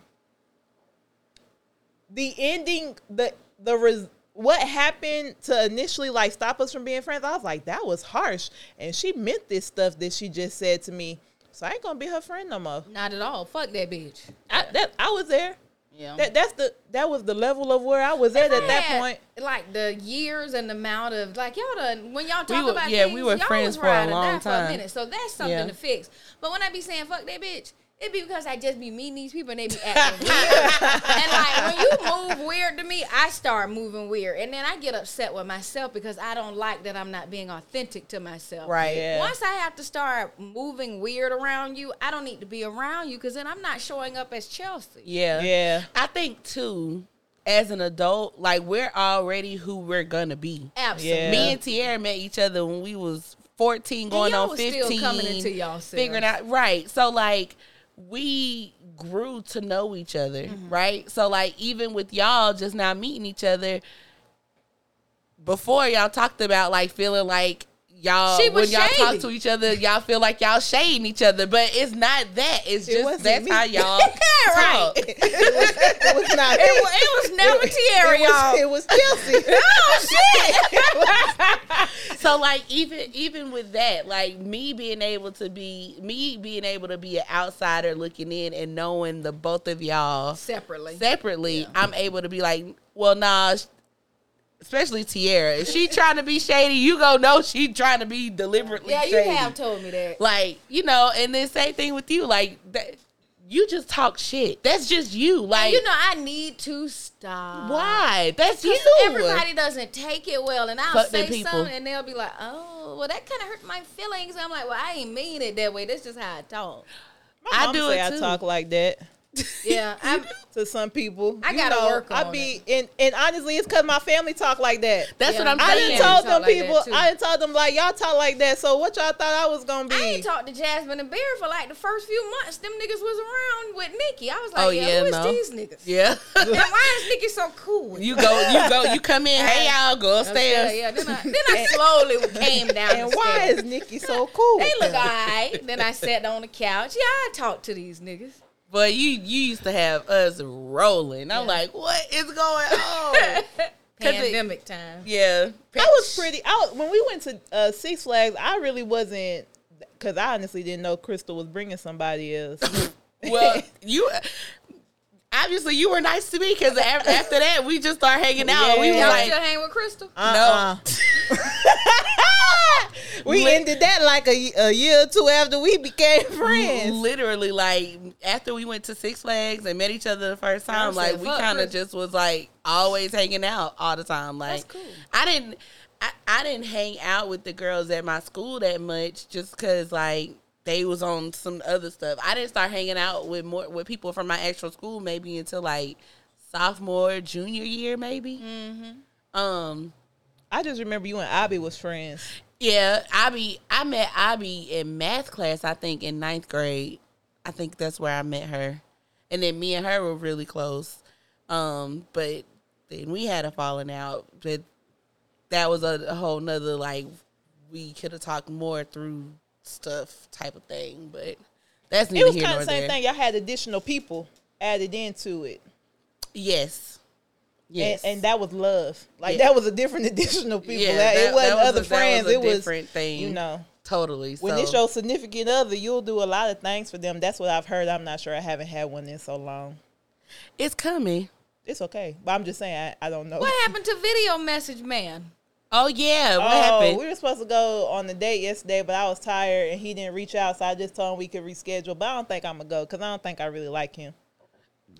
the ending, the the res, what happened to initially like stop us from being friends, I was like, that was harsh. And she meant this stuff that she just said to me. So I ain't gonna be her friend no more. Not at all. Fuck that bitch. I that I was there. yeah. That that's the that was the level of where I was at at that point. like the years and the amount of like y'all done when y'all talk were- about yeah, things, we were y'all friends was for a long die for time. a minute. So that's something Yeah. to fix. But when I be saying fuck that bitch, it be because I just be meeting these people and they be acting weird. and like when you move weird to me, I start moving weird, and then I get upset with myself because I don't like that I'm not being authentic to myself. Right. Yeah. Once I have to start moving weird around you, I don't need to be around you because then I'm not showing up as Chelsea. Yeah. Yeah. I think too, as an adult, like we're already who we're gonna be. Absolutely. Yeah. Me and Tierra met each other when we was 14 going y'all on was 15 still coming into y'allselves. figuring out right so like we grew to know each other Mm-hmm. right so like even with y'all just now meeting each other before y'all talked about like feeling like y'all She when was y'all talk to each other y'all feel like y'all shading each other but it's not that it's just wasn't that's me. how y'all Right. talk it was not It was, it was never Tierra, y'all. it was Chelsea. oh shit! so like even even with that like me being able to be me being able to be an outsider looking in and knowing the both of y'all Separately. separately i'm able to be like well nah sh- especially Tierra. If she trying to be shady, you gonna know she trying to be deliberately shady. Yeah, you shady. have told me that. Like, you know, and then same thing with you. Like that you just talk shit. That's just you. Like you know, I need to stop. why? That's you. Because everybody doesn't take it well, and I'll Fuck say something, and they'll be like, "Oh, well, that kind of hurt my feelings." I'm like, "Well, I ain't mean it that way. That's just how I talk." My I do say it I too. talk like that Yeah, I'm, to some people. I You gotta know, work I on be and and honestly, it's because my family talk like that. That's Yeah. what I'm I saying. didn't Family told talk them like people. I didn't told them like y'all talk like that. So what y'all thought I was gonna be? I ain't talked to Jasmine and Barry for like the first few months. Them niggas was around with Nikki. I was like, Oh, yeah, yeah, who is no. these niggas? yeah. And why is Nikki so cool? you go, you go, you come in. Hey y'all, go Yeah, upstairs. yeah. Then I, then I slowly came down. and why is Nikki so cool? They look alright. Then I sat on the couch. Yeah, I talked to these niggas. But you, you used to have us rolling. I'm Yeah. like, what is going on? 'Cause it- Pandemic time. yeah. I was pretty. I when we went to uh, Six Flags. I really wasn't because I honestly didn't know Crystal was bringing somebody else. Well, you obviously you were nice to me because after, after that we just started hanging out. We Yeah. were Y'all like, still hang with Crystal? Uh-uh. we Lit- ended that like a, a year or two after we became friends. literally like after we went to Six Flags and met each other the first time, I'm like saying, we kind of just was like always hanging out all the time. Like That's cool. I didn't, I, I didn't hang out with the girls at my school that much just because like they was on some other stuff. I didn't start hanging out with more with people from my actual school maybe until like sophomore, junior year, maybe. Mm-hmm. Um. I just remember you and Abby was friends. Yeah, Abby. I met Abby in math class. I think in ninth grade. I think that's where I met her, and then me and her were really close. Um, but then we had a falling out. But that was a, a whole nother like we could have talked more through stuff type of thing. But that's It was kind of the same there. thing. Y'all had additional people added into it. Yes, yes, And, and that was love. Like Yeah. that was a different additional people. Yeah, that, that- it wasn't that was other a- that friends. was a it was different thing. You know, totally. when so. it's your significant other, you'll do a lot of things for them. That's what I've heard. I'm not sure. I haven't had one in so long. it's coming. It's okay, but I'm just saying I, I don't know. What happened to video message man? Oh yeah, what oh, happened? we were supposed to go on the date yesterday, but I was tired and he didn't reach out, so I just told him we could reschedule. But I don't think I'm gonna go because I don't think I really like him.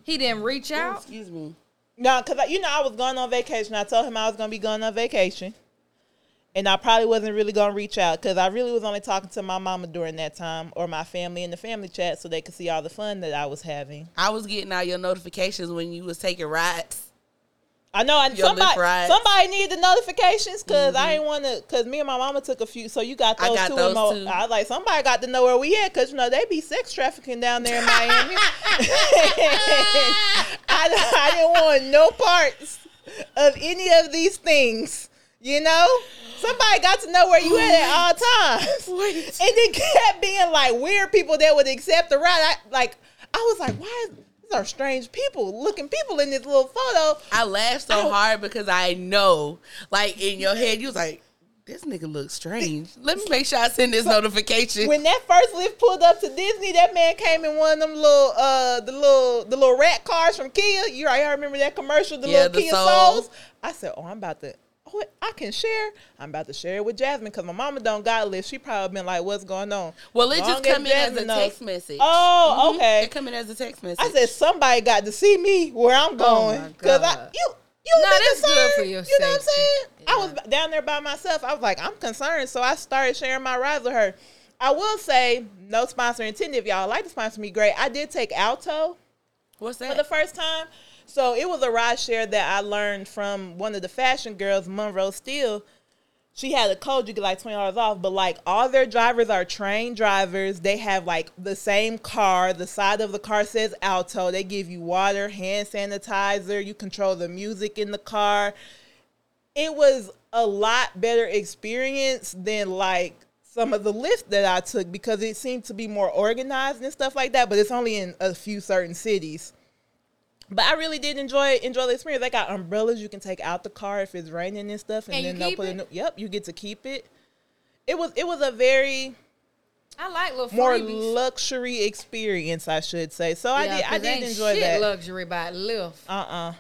He didn't reach Oh, out. excuse me. No, because you know I was going on vacation. I told him I was gonna be going on vacation, and I probably wasn't really gonna reach out because I really was only talking to my mama during that time or my family in the family chat so they could see all the fun that I was having. I was getting all your notifications when you was taking rides. I know I, somebody somebody needed the notifications because I mm-hmm. didn't want to because me and my mama took a few. So you got I those got two. those Mo- too. I was like somebody got to know where we at because you know they be sex trafficking down there in Miami. I, I didn't want no parts of any of these things. You know, somebody got to know where you at at all times. Wait. And it kept being like weird people that would accept the ride. I like I was like, why? Are strange people, looking people in this little photo. I laughed so Ow. hard because I know, like in your head, you was like, "This nigga looks strange." Let me make sure I send this notification. when that first Lyft pulled up to Disney, that man came in one of them little uh the little the little rat cars from Kia. You right? I remember that commercial, the Yeah, little the Kia Soul. Souls. I said, oh, I'm about to. Oh, I can share. I'm about to share it with Jasmine because my mama don't got a Lyft. She probably been like, "What's going on?" well, it Long just come in as a knows- text message. Oh, Mhm. okay. It come in as a text message. I said somebody got to see me where I'm going my because I you you No, that's good concerned. for your You know what I'm saying? I was down there by myself. I was like, I'm concerned, so I started sharing my rides with her. I will say, no sponsor intended. If y'all like to sponsor me, great. I did take Alto What's that? for the first time. So it was a ride share that I learned from one of the fashion girls, Monroe Steele. She had a code you get like twenty dollars off, but like all their drivers are trained drivers. They have like the same car. The side of the car says Alto. They give you water, hand sanitizer. You control the music in the car. It was a lot better experience than like some of the Lyfts that I took because it seemed to be more organized and stuff like that. But it's only in a few certain cities. But I really did enjoy enjoy the experience. They got umbrellas you can take out the car if it's raining and stuff, and you then they'll put it? a new. Yep, you get to keep it. It was it was a very I like little more freebies. luxury experience, I should say. So I Yeah, did I did enjoy shit that. luxury by Lyft. Uh uh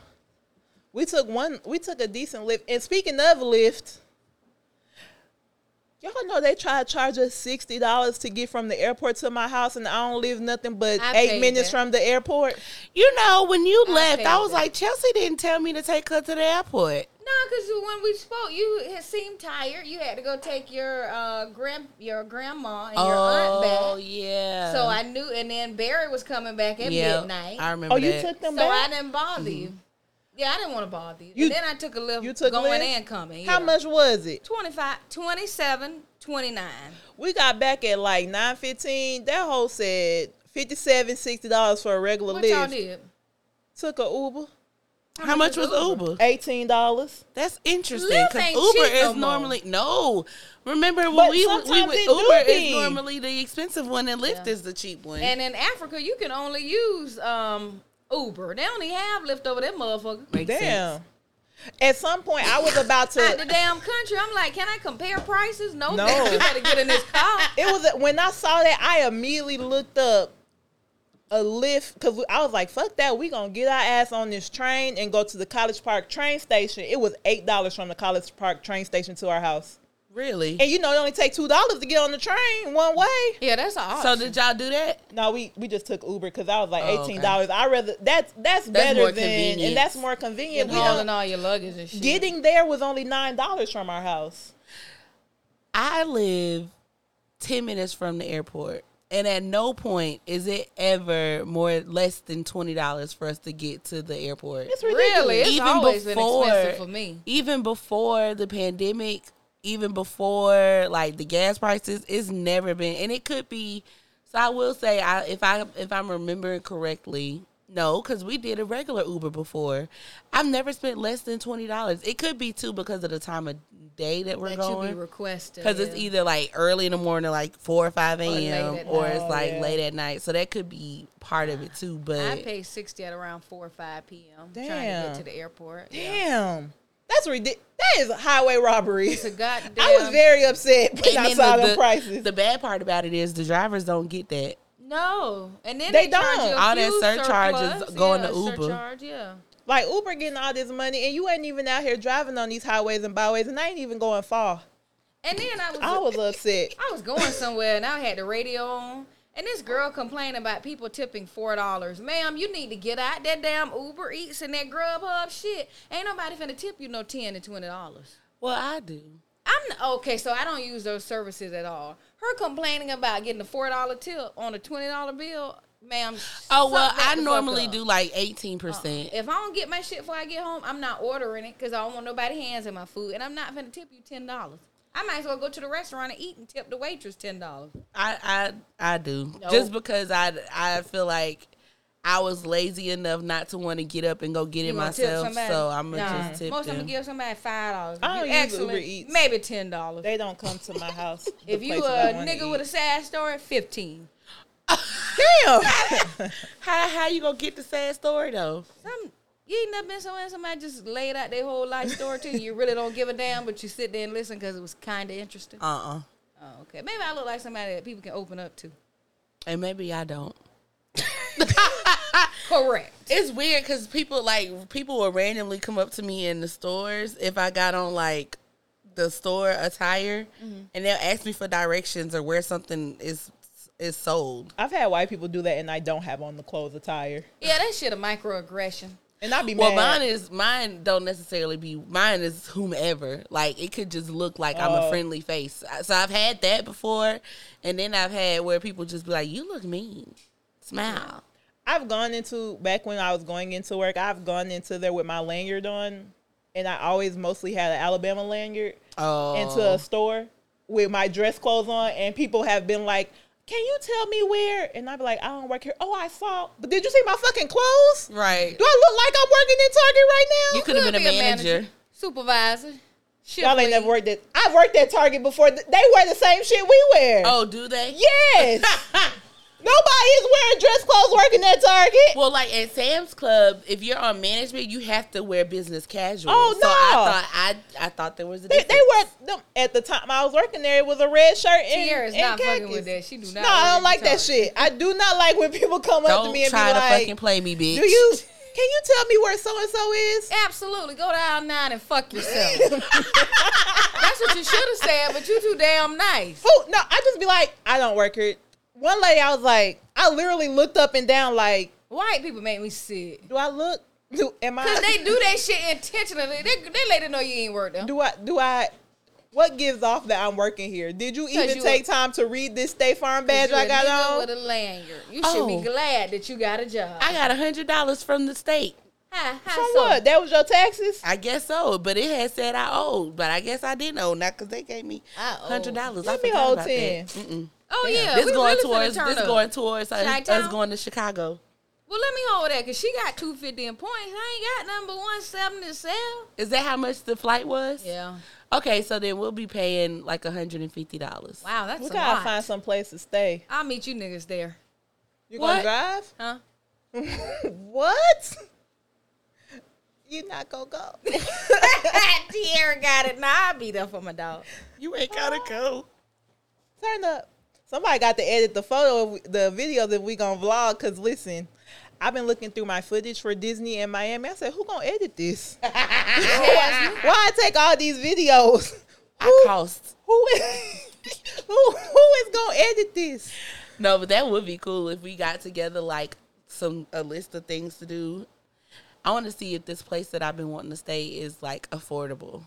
We took one. We took a decent Lyft. And speaking of Lyft, y'all know they try to charge us sixty dollars to get from the airport to my house, and I don't live nothing but I eight minutes that. from the airport. you know, when you I left, I was that. like, Chelsea didn't tell me to take her to the airport. No, because when we spoke, you seemed tired. You had to go take your uh, grand your grandma and your aunt back. Oh yeah. So I knew, and then Barry was coming back at yeah, midnight. I remember Oh, you took them so back. I didn't bother you. Yeah, I didn't want to bother you. You- and then I took a Lyft you took going Lyft? and coming. How yeah. much was it? 25, 27, 29. We got back at like nine fifteen. That whole said fifty seven, sixty dollars for a regular What y'all Lyft. did? Took a Uber, How much was Uber? eighteen dollars. That's interesting because Uber cheap no is normally no. Remember when But we we sometimes would, it do Uber be. is normally the expensive one and Lyft Yeah. is the cheap one. And in Africa, you can only use um, Uber. They only have Lyft over that motherfucker. Makes Damn. sense. At some point, I was about Out the to. damn country. I'm like, can I compare prices? No, No. bitch, you better get in this car. It was when I saw that I immediately looked up a Lyft because I was like, "Fuck that! We gonna get our ass on this train and go to the College Park train station." It was eight dollars from the College Park train station to our house, Really? and you know it only take two dollars to get on the train one way. Yeah, that's all. So did y'all do that? No, we we just took Uber because I was like Oh, okay. eighteen dollars. I rather that's that's better more than convenient. and that's more convenient. and We hauling all your luggage and shit. getting there was only nine dollars from our house. I live 10 minutes from the airport. And at no point is it ever more less than twenty dollars for us to get to the airport. It's ridiculous. really, it's Even always before- been expensive for me. Even before the pandemic, even before like the gas prices, it's never been. And it could be. So I will say, I if I if I'm remembering correctly, no, because we did a regular Uber before. I've never spent less than twenty dollars. It could be too because of the time of day that we're That going. you be requested. Because it's either like early in the morning, like four or five a.m., at or it's like yeah. late at night. So that could be part of it too. But I pay sixty at around four or five p.m. trying to get to the airport. Yeah. Damn, that's ridiculous. That is highway robbery. It's a goddamn. I was very upset when I saw the, the- prices. the bad part about it is the drivers don't get that. no, and then They they, don't. you All that fuel surcharges surplus. going yeah, to Uber. Surcharge, yeah. like Uber getting all this money, and you ain't even out here driving on these highways and byways, and I ain't even going far. And then I was I was upset. I was going somewhere and I had the radio on. And this girl complaining about people tipping four dollars. Ma'am, you need to get out that damn Uber Eats and that Grubhub shit. Ain't nobody finna tip you no ten to twenty dollars. Well, I do. I'm okay, so I don't use those services at all. Her complaining about getting a four dollar tip on a twenty dollar bill, ma'am. Oh well, I normally do like eighteen uh-uh. percent. If I don't get my shit before I get home, I'm not ordering it because I don't want nobody hands in my food, and I'm not gonna tip you ten dollars. I might as well go to the restaurant and eat and tip the waitress ten dollars. I I I do No. just because I I feel like I was lazy enough not to want to get up and go get it You gonna myself. So I'm gonna Nah. just tip Most of them them. give somebody five dollars. Oh, I don't you use excellent, maybe ten dollars. They don't come to my house. If you places I a wanna nigga with a sad story, fifteen. damn, How how you gonna get the sad story though? Some you ain't never been somewhere somebody just laid out their whole life story to you. You really don't give a damn, but you sit there and listen because it was kind of interesting. Uh uh Oh, okay. Maybe I look like somebody that people can open up to. And maybe I don't. Correct. It's weird because people like people will randomly come up to me in the stores if I got on like the store attire, and they'll ask me for directions or where something is is sold. I've had white people do that, and I don't have on the clothes attire, Yeah, that shit a microaggression. And I'd be Well, mad. mine is mine don't necessarily be mine is whomever. Like it could just look like I'm a Oh. friendly face. So I've had that before, and then I've had where people just be like, "You look mean." Smile. I've gone into back when I was going into work. I've gone into there with my lanyard on, and I always mostly had an Alabama lanyard Oh, into a store with my dress clothes on, and people have been like, "Can you tell me where?" And I'd be like, "I don't work here." Oh, I saw, but did you see my fucking clothes? right. Do I look like I'm working in Target right now? You could have been a be manager. supervisor. Shift Y'all ain't never worked at. I've worked at Target before. They wear the same shit we wear. Oh, do they? yes. Nobody is wearing dress clothes working at Target. Well, like at Sam's Club, if you're on management, you have to wear business casual. Oh, So I thought I I thought there was a They, difference. they wear them at the time I was working there. It was a red shirt and, Tierra is and not fucking with that. She do not No, I don't like that shit. I do not like when people come up to Don't me and try be to like, fucking play me, bitch. "Do you? Can you tell me where so and so is?" Absolutely. Go down aisle nine and fuck yourself. That's what you should have said, but you too damn nice. Who? No, I just be like, "I don't work here." One lady, I was like, I literally looked up and down, like, White people make me sick. "Do I look? Do am I? Cause they do that shit intentionally. They, they let it know you ain't working. do I? Do I?" What gives off that I'm working here? Did you even you take a- time to read this State Farm badge You I a got nigga on? with a lanyard. You should Oh. be glad that you got a job. I got a hundred dollars from the state. How, how From so? what? That was your taxes? I guess so, but it had said I owed, but I guess I didn't owe not because they gave me I owe. hundred dollars. Let I me hold 10. that. Mm-mm. Oh yeah, this we going really towards this up. going towards us, us going to Chicago. Well, let me hold that because she got two fifty in points. I ain't got number one seventy seven. Is that how much the flight was? Yeah. Okay, so then we'll be paying like hundred and fifty dollars. Wow, that's We a gotta lot. find some place to stay. I'll meet you niggas there. You What? gonna drive? Huh? what? You not gonna go. Tierra got it. Nah, I'll be there for my dog. You ain't gotta go. Turn up. Somebody got to edit the photo, of the video that we gonna vlog. Cause listen, I've been looking through my footage for Disney and Miami. I said, who gonna edit this? Why I take all these videos? I Who, cost. who, is, who, who is gonna edit this? No, but that would be cool if we got together like some a list of things to do. I want to see if this place that I've been wanting to stay is like affordable.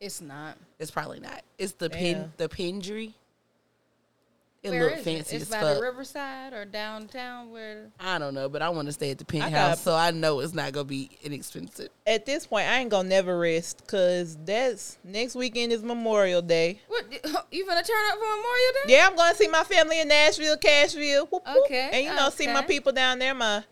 It's not. It's probably not. It's the Yeah. pin the Pendry. It Where look is fancy it? It's as by the fuck. Riverside or downtown where I don't know, but I want to stay at the penthouse, got- so I know it's not gonna be inexpensive. At this point, I ain't gonna never rest. Cause that's next weekend is Memorial Day. what you gonna turn up for Memorial Day? Yeah, I'm going to see my family in Nashville, Cashville. Whoop, whoop. Okay, And you know, see my people down there, my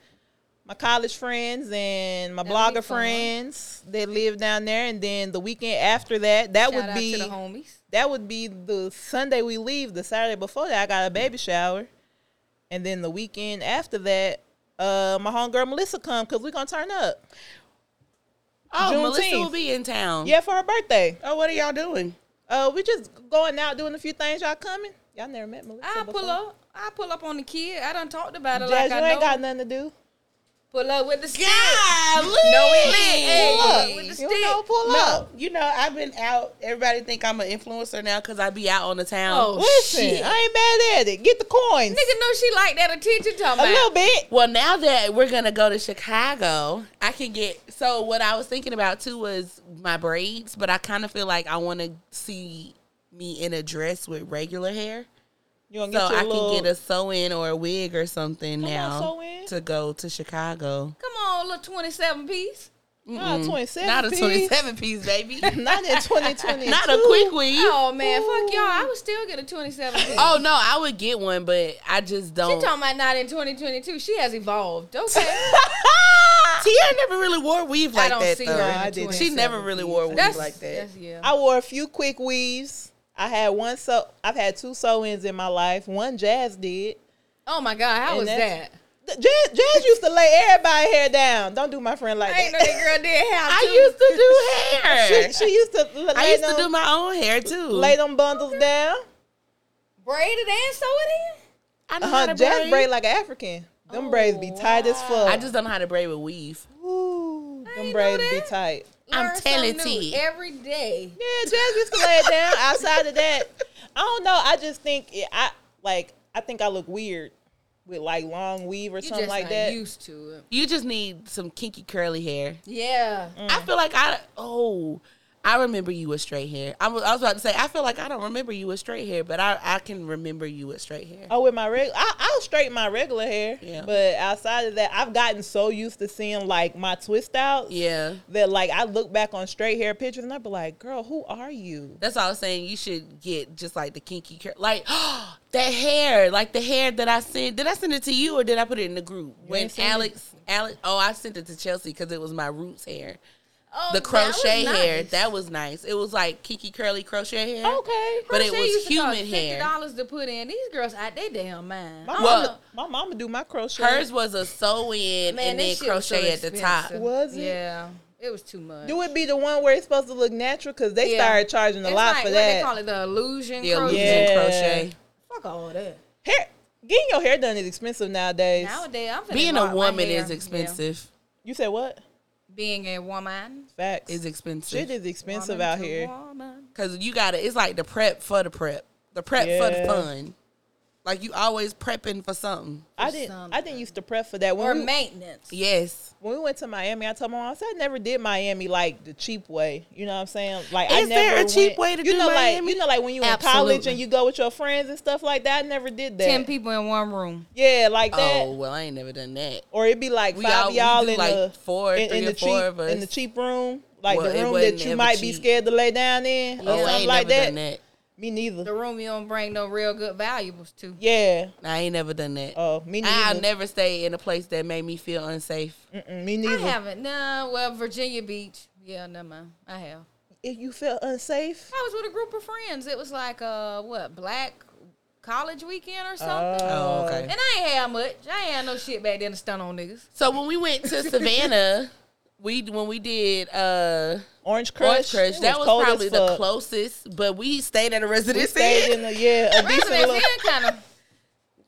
my college friends and my That'll be blogger friends that live down there. And then the weekend after that, that Shout would out be to the homies. That would be the Sunday we leave. The Saturday before that, I got a baby shower, and then the weekend after that, uh, my homegirl Melissa come because we gonna turn up. Oh, Melissa will be in town. Yeah, for her birthday. Oh, what are y'all doing? Uh, we just going out doing a few things. Y'all coming? Y'all never met Melissa. I pull up. I pull up on the kid. I done talked about it Jazz, like you I ain't know. got nothing to do. Pull up with the stick. Golly! No, we lit. Hey, Pull up. with the You stick. know, pull No, up. you know I've been out. Everybody think I'm an influencer now because I be out on the town. Oh, Listen, shit. I ain't mad at it. Get the coins. Nigga know she like that attention talking a about. little bit. Well, now that we're gonna go to Chicago, I can get. So what I was thinking about too was my braids, but I kind of feel like I want to see me in a dress with regular hair, You gonna so get your I little, can get a sew in or a wig or something Come on, now sew-in. to go to Chicago. Come on, little 27 piece. Not a 27 Not a piece. twenty-seven piece, baby. Not in 2020. Not a quick weave. Oh, man. Fuck y'all. I would still get a 27 piece. Oh no, I would get one, but I just don't. She talking about not in 2022. She has evolved. Okay. Tia never really wore weave like that. I don't that see though. her in I a didn't. She never really wore weave That's- like that. yeah. I wore a few quick weaves. I had one so I've had two sew-ins in my life. One Jazz did. oh, my God. How And was that? Jazz, Jazz used to lay everybody hair down. Don't do my friend like I ain't know that. that girl did have I two. used to do hair. she, she used to lay I used them, to do my own hair too. lay them bundles down. braided and sew it in. I know how Uh-huh, to Jazz braid. braid like an African. Them Oh, braids be tight as fuck. I just don't know how to braid with weave. Ooh, I them ain't braids be tight. I'm telling something talented. new every day. Yeah, Jazz used to lay it down. Outside of that, I don't know. I just think it, I like. I think I look weird with like long weave or You something just like not that. used to it. You just need some kinky curly hair. Yeah. Mm. I feel like I oh I remember you with straight hair. I was, I was about to say I feel like I don't remember you with straight hair, but I, I can remember you with straight hair. Oh, with my regular, I'll straighten my regular hair. Yeah. But outside of that, I've gotten so used to seeing like my twist outs Yeah, that like I look back on straight hair pictures and I be like, girl, who are you? that's all I was saying. You should get just like the kinky cur like that hair, like the hair that I sent. Did I send it to you or did I put it in the group? when ain't it. Alex, Alex, oh, I sent it to Chelsea because it was my roots hair. Oh, The that crochet hair nice. that was nice. It was like kinky curly crochet hair. Okay. but it Crochet was used to human hair. dollars to put in. These girls out they damn mind. My I don't Well- mama, my mama do my crochet. Hers was a sew in Man, and then this shit was so crochet at the top. expensive. Was it? Yeah, it was too much. Do it be the one where it's supposed to look natural? Because they Yeah. started charging a It's lot like for what they call it, the illusion. The crochet. illusion Yeah. crochet. Fuck all that. hair, getting your hair done is expensive nowadays. Nowadays, I'm Being a woman is expensive. you said what? Yeah. Being a woman. Facts. Is expensive. Shit is expensive Woman out here. woman. Cause you gotta. It's like the prep for the prep. The prep for the fun. Like you always prepping for something. I didn't. something. I didn't used to prep for that. When Or we, maintenance. Yes. when we went to Miami, I told my mom I said I never did Miami like the cheap way. You know what I'm saying? Like I Is never there a cheap went- way to you do know, Miami? Like you know, like when you in college and you go with your friends and stuff like that. I never did that. Ten people in one room. Yeah, like that. Oh well, I ain't never done that. Or it'd be like We five all- y'all in like the four, in, in the four cheap of us. in the cheap room, like Well, the room that you ever might be scared to lay down in, or Oh, I something ain't like never that. Done that. Me neither. The room you don't bring no real good valuables to. Yeah. I ain't never done that. Oh, me neither. I'll never stay in a place that made me feel unsafe. Mm-mm, me neither. I haven't. No, well, Virginia Beach. Yeah, never mind. I have. If you feel unsafe, I was with a group of friends. It was like uh what black college weekend or something. Oh, okay. and I ain't had much. I ain't had no shit back then to stun on niggas. So when we went to Savannah, we when we did uh Orange Crush. Orange Crush, it that was cold probably the fuck. closest, but we stayed at a residence. We stayed in a yeah, a decent Residence little. Inn kind of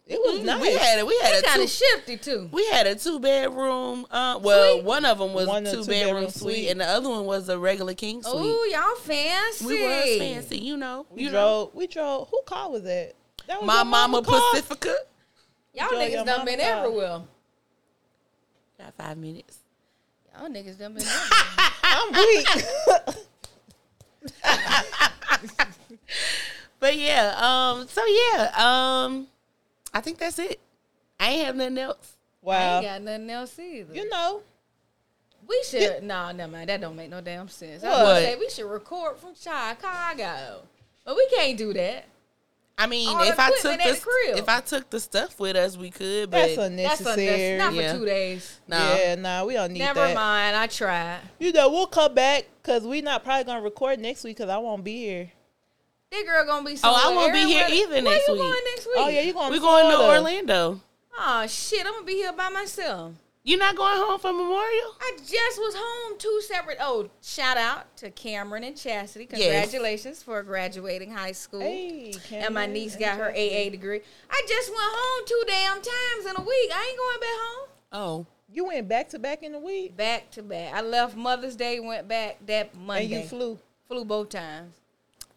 It was nice. We had it. We had a kind two, of shifty too. we had a two bedroom. Uh, well, Suite? one of them was One a two two-bedroom bedroom suite, suite. and the other one was a regular king suite. Ooh, y'all fancy. we was fancy, you know. We You know. drove. We drove. Who car was that? That was My your mama car? Pacifica. Y'all niggas done been car. everywhere. Got five minutes. Y'all niggas done been. I'm weak. But yeah, um, so yeah, um, I think that's it. I ain't have nothing else. Wow. I ain't got nothing else either. You know. we should. No, never mind. That don't make no damn sense. I What? was say we should record from Chicago, but we can't do that. I mean, if I took the, the crib. if I took the stuff with us, we could. But That's That's, a, unnecessary. that's not Yeah. for two days. no, Yeah, nah, we don't need Never that. mind. I tried. You know, we'll come back because we not probably gonna record next week because I won't be here. That girl gonna be. So. Oh, I won't be here Everybody- either Where next you week. going next week? Oh yeah, you going? we're to going to Orlando. Oh shit, I'm gonna be here by myself. You're not going home for Memorial? I just was home two separate. Oh, shout out to Cameron and Chastity. Yes. Congratulations for graduating high school. Hey, and my niece got her AA degree. I just went home two damn times in a week. I ain't going back home. Oh, You went back to back in the week, Back to back. I left Mother's Day, went back that Monday. and you flew. Flew both times.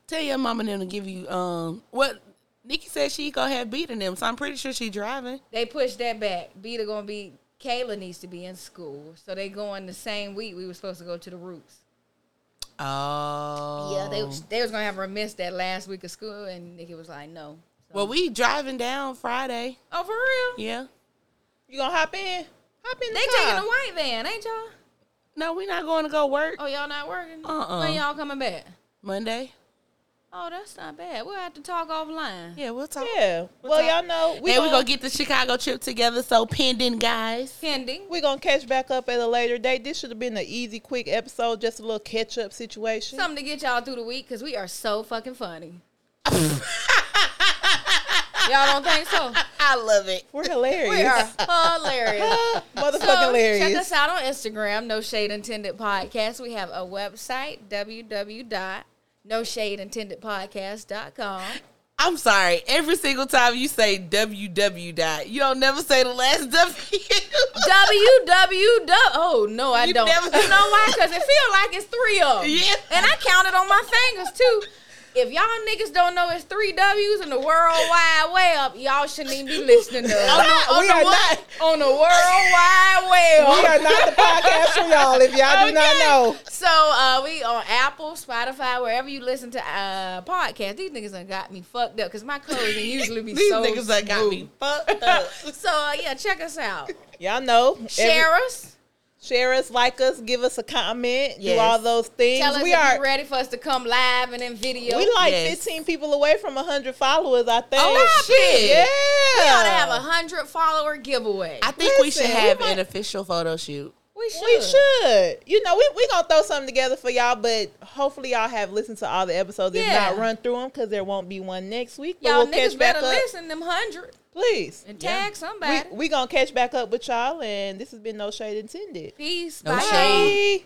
tell your mama and them to give you um what Nikki said she gonna have beating them, so I'm pretty sure she driving. They pushed that back. Beta gonna be. Kayla needs to be in school, so they going the same week we were supposed to go to the Roots. Oh, Yeah, they was, they was gonna have her miss that last week of school, and Nikki was like, no. So- Well, we driving down Friday. oh for real? Yeah. You gonna hop in? Hop in the They car. taking a white van, ain't y'all? No, we not going to go work Oh, y'all not working? Uh-uh. When y'all coming back? Monday. Oh, that's not bad. We'll have to talk offline. Yeah, we'll talk. Yeah. Well, talk. y'all know we and gonna, we gonna get the Chicago trip together. So pending, guys. Pending. We're gonna catch back up at a later date. This should have been an easy, quick episode, just a little catch up situation. Something to get y'all through the week because we are so fucking funny. y'all don't think so? I love it. We're hilarious. We are hilarious. Motherfucking So hilarious. check us out on Instagram, No Shade Intended Podcast. We have a website, www.noshadeintended.podcast.com. I'm sorry. Every single time you say www dot, you don't never say the last W. www. Oh no, I You don't. never- you know why? Because it feel like it's three of them. Yeah. And I counted on my fingers too. If y'all niggas don't know it's three W's in the World Wide Web, y'all shouldn't even be listening to us. we are not. on the World Wide Web. We are not the podcast for y'all. If y'all do not know, So uh, we on Apple, Spotify, wherever you listen to uh, podcasts. These niggas done got me fucked up because my closing usually be These so niggas that got me fucked up. So uh, yeah, check us out. y'all know. Every- Share us. Share us, like us, give us a comment, Yes. do all those things. Tell us we if are. you're ready for us to come live and in video. We like Yes. 15 people away from 100 followers, I think. Oh, shit. Yeah. we ought to have a hundred follower giveaway. I think we should have we might- an official photo shoot. we should. We should. You know, we we gonna throw something together for y'all, but hopefully y'all have listened to all the episodes. If Yeah. not, run through them because there won't be one next week. But Y'all we'll niggas catch back better up, listen them hundred please. and Yeah. tag We somebody. we gonna catch back up with y'all, and this has been no shade intended. Peace. No Bye. shade. Bye.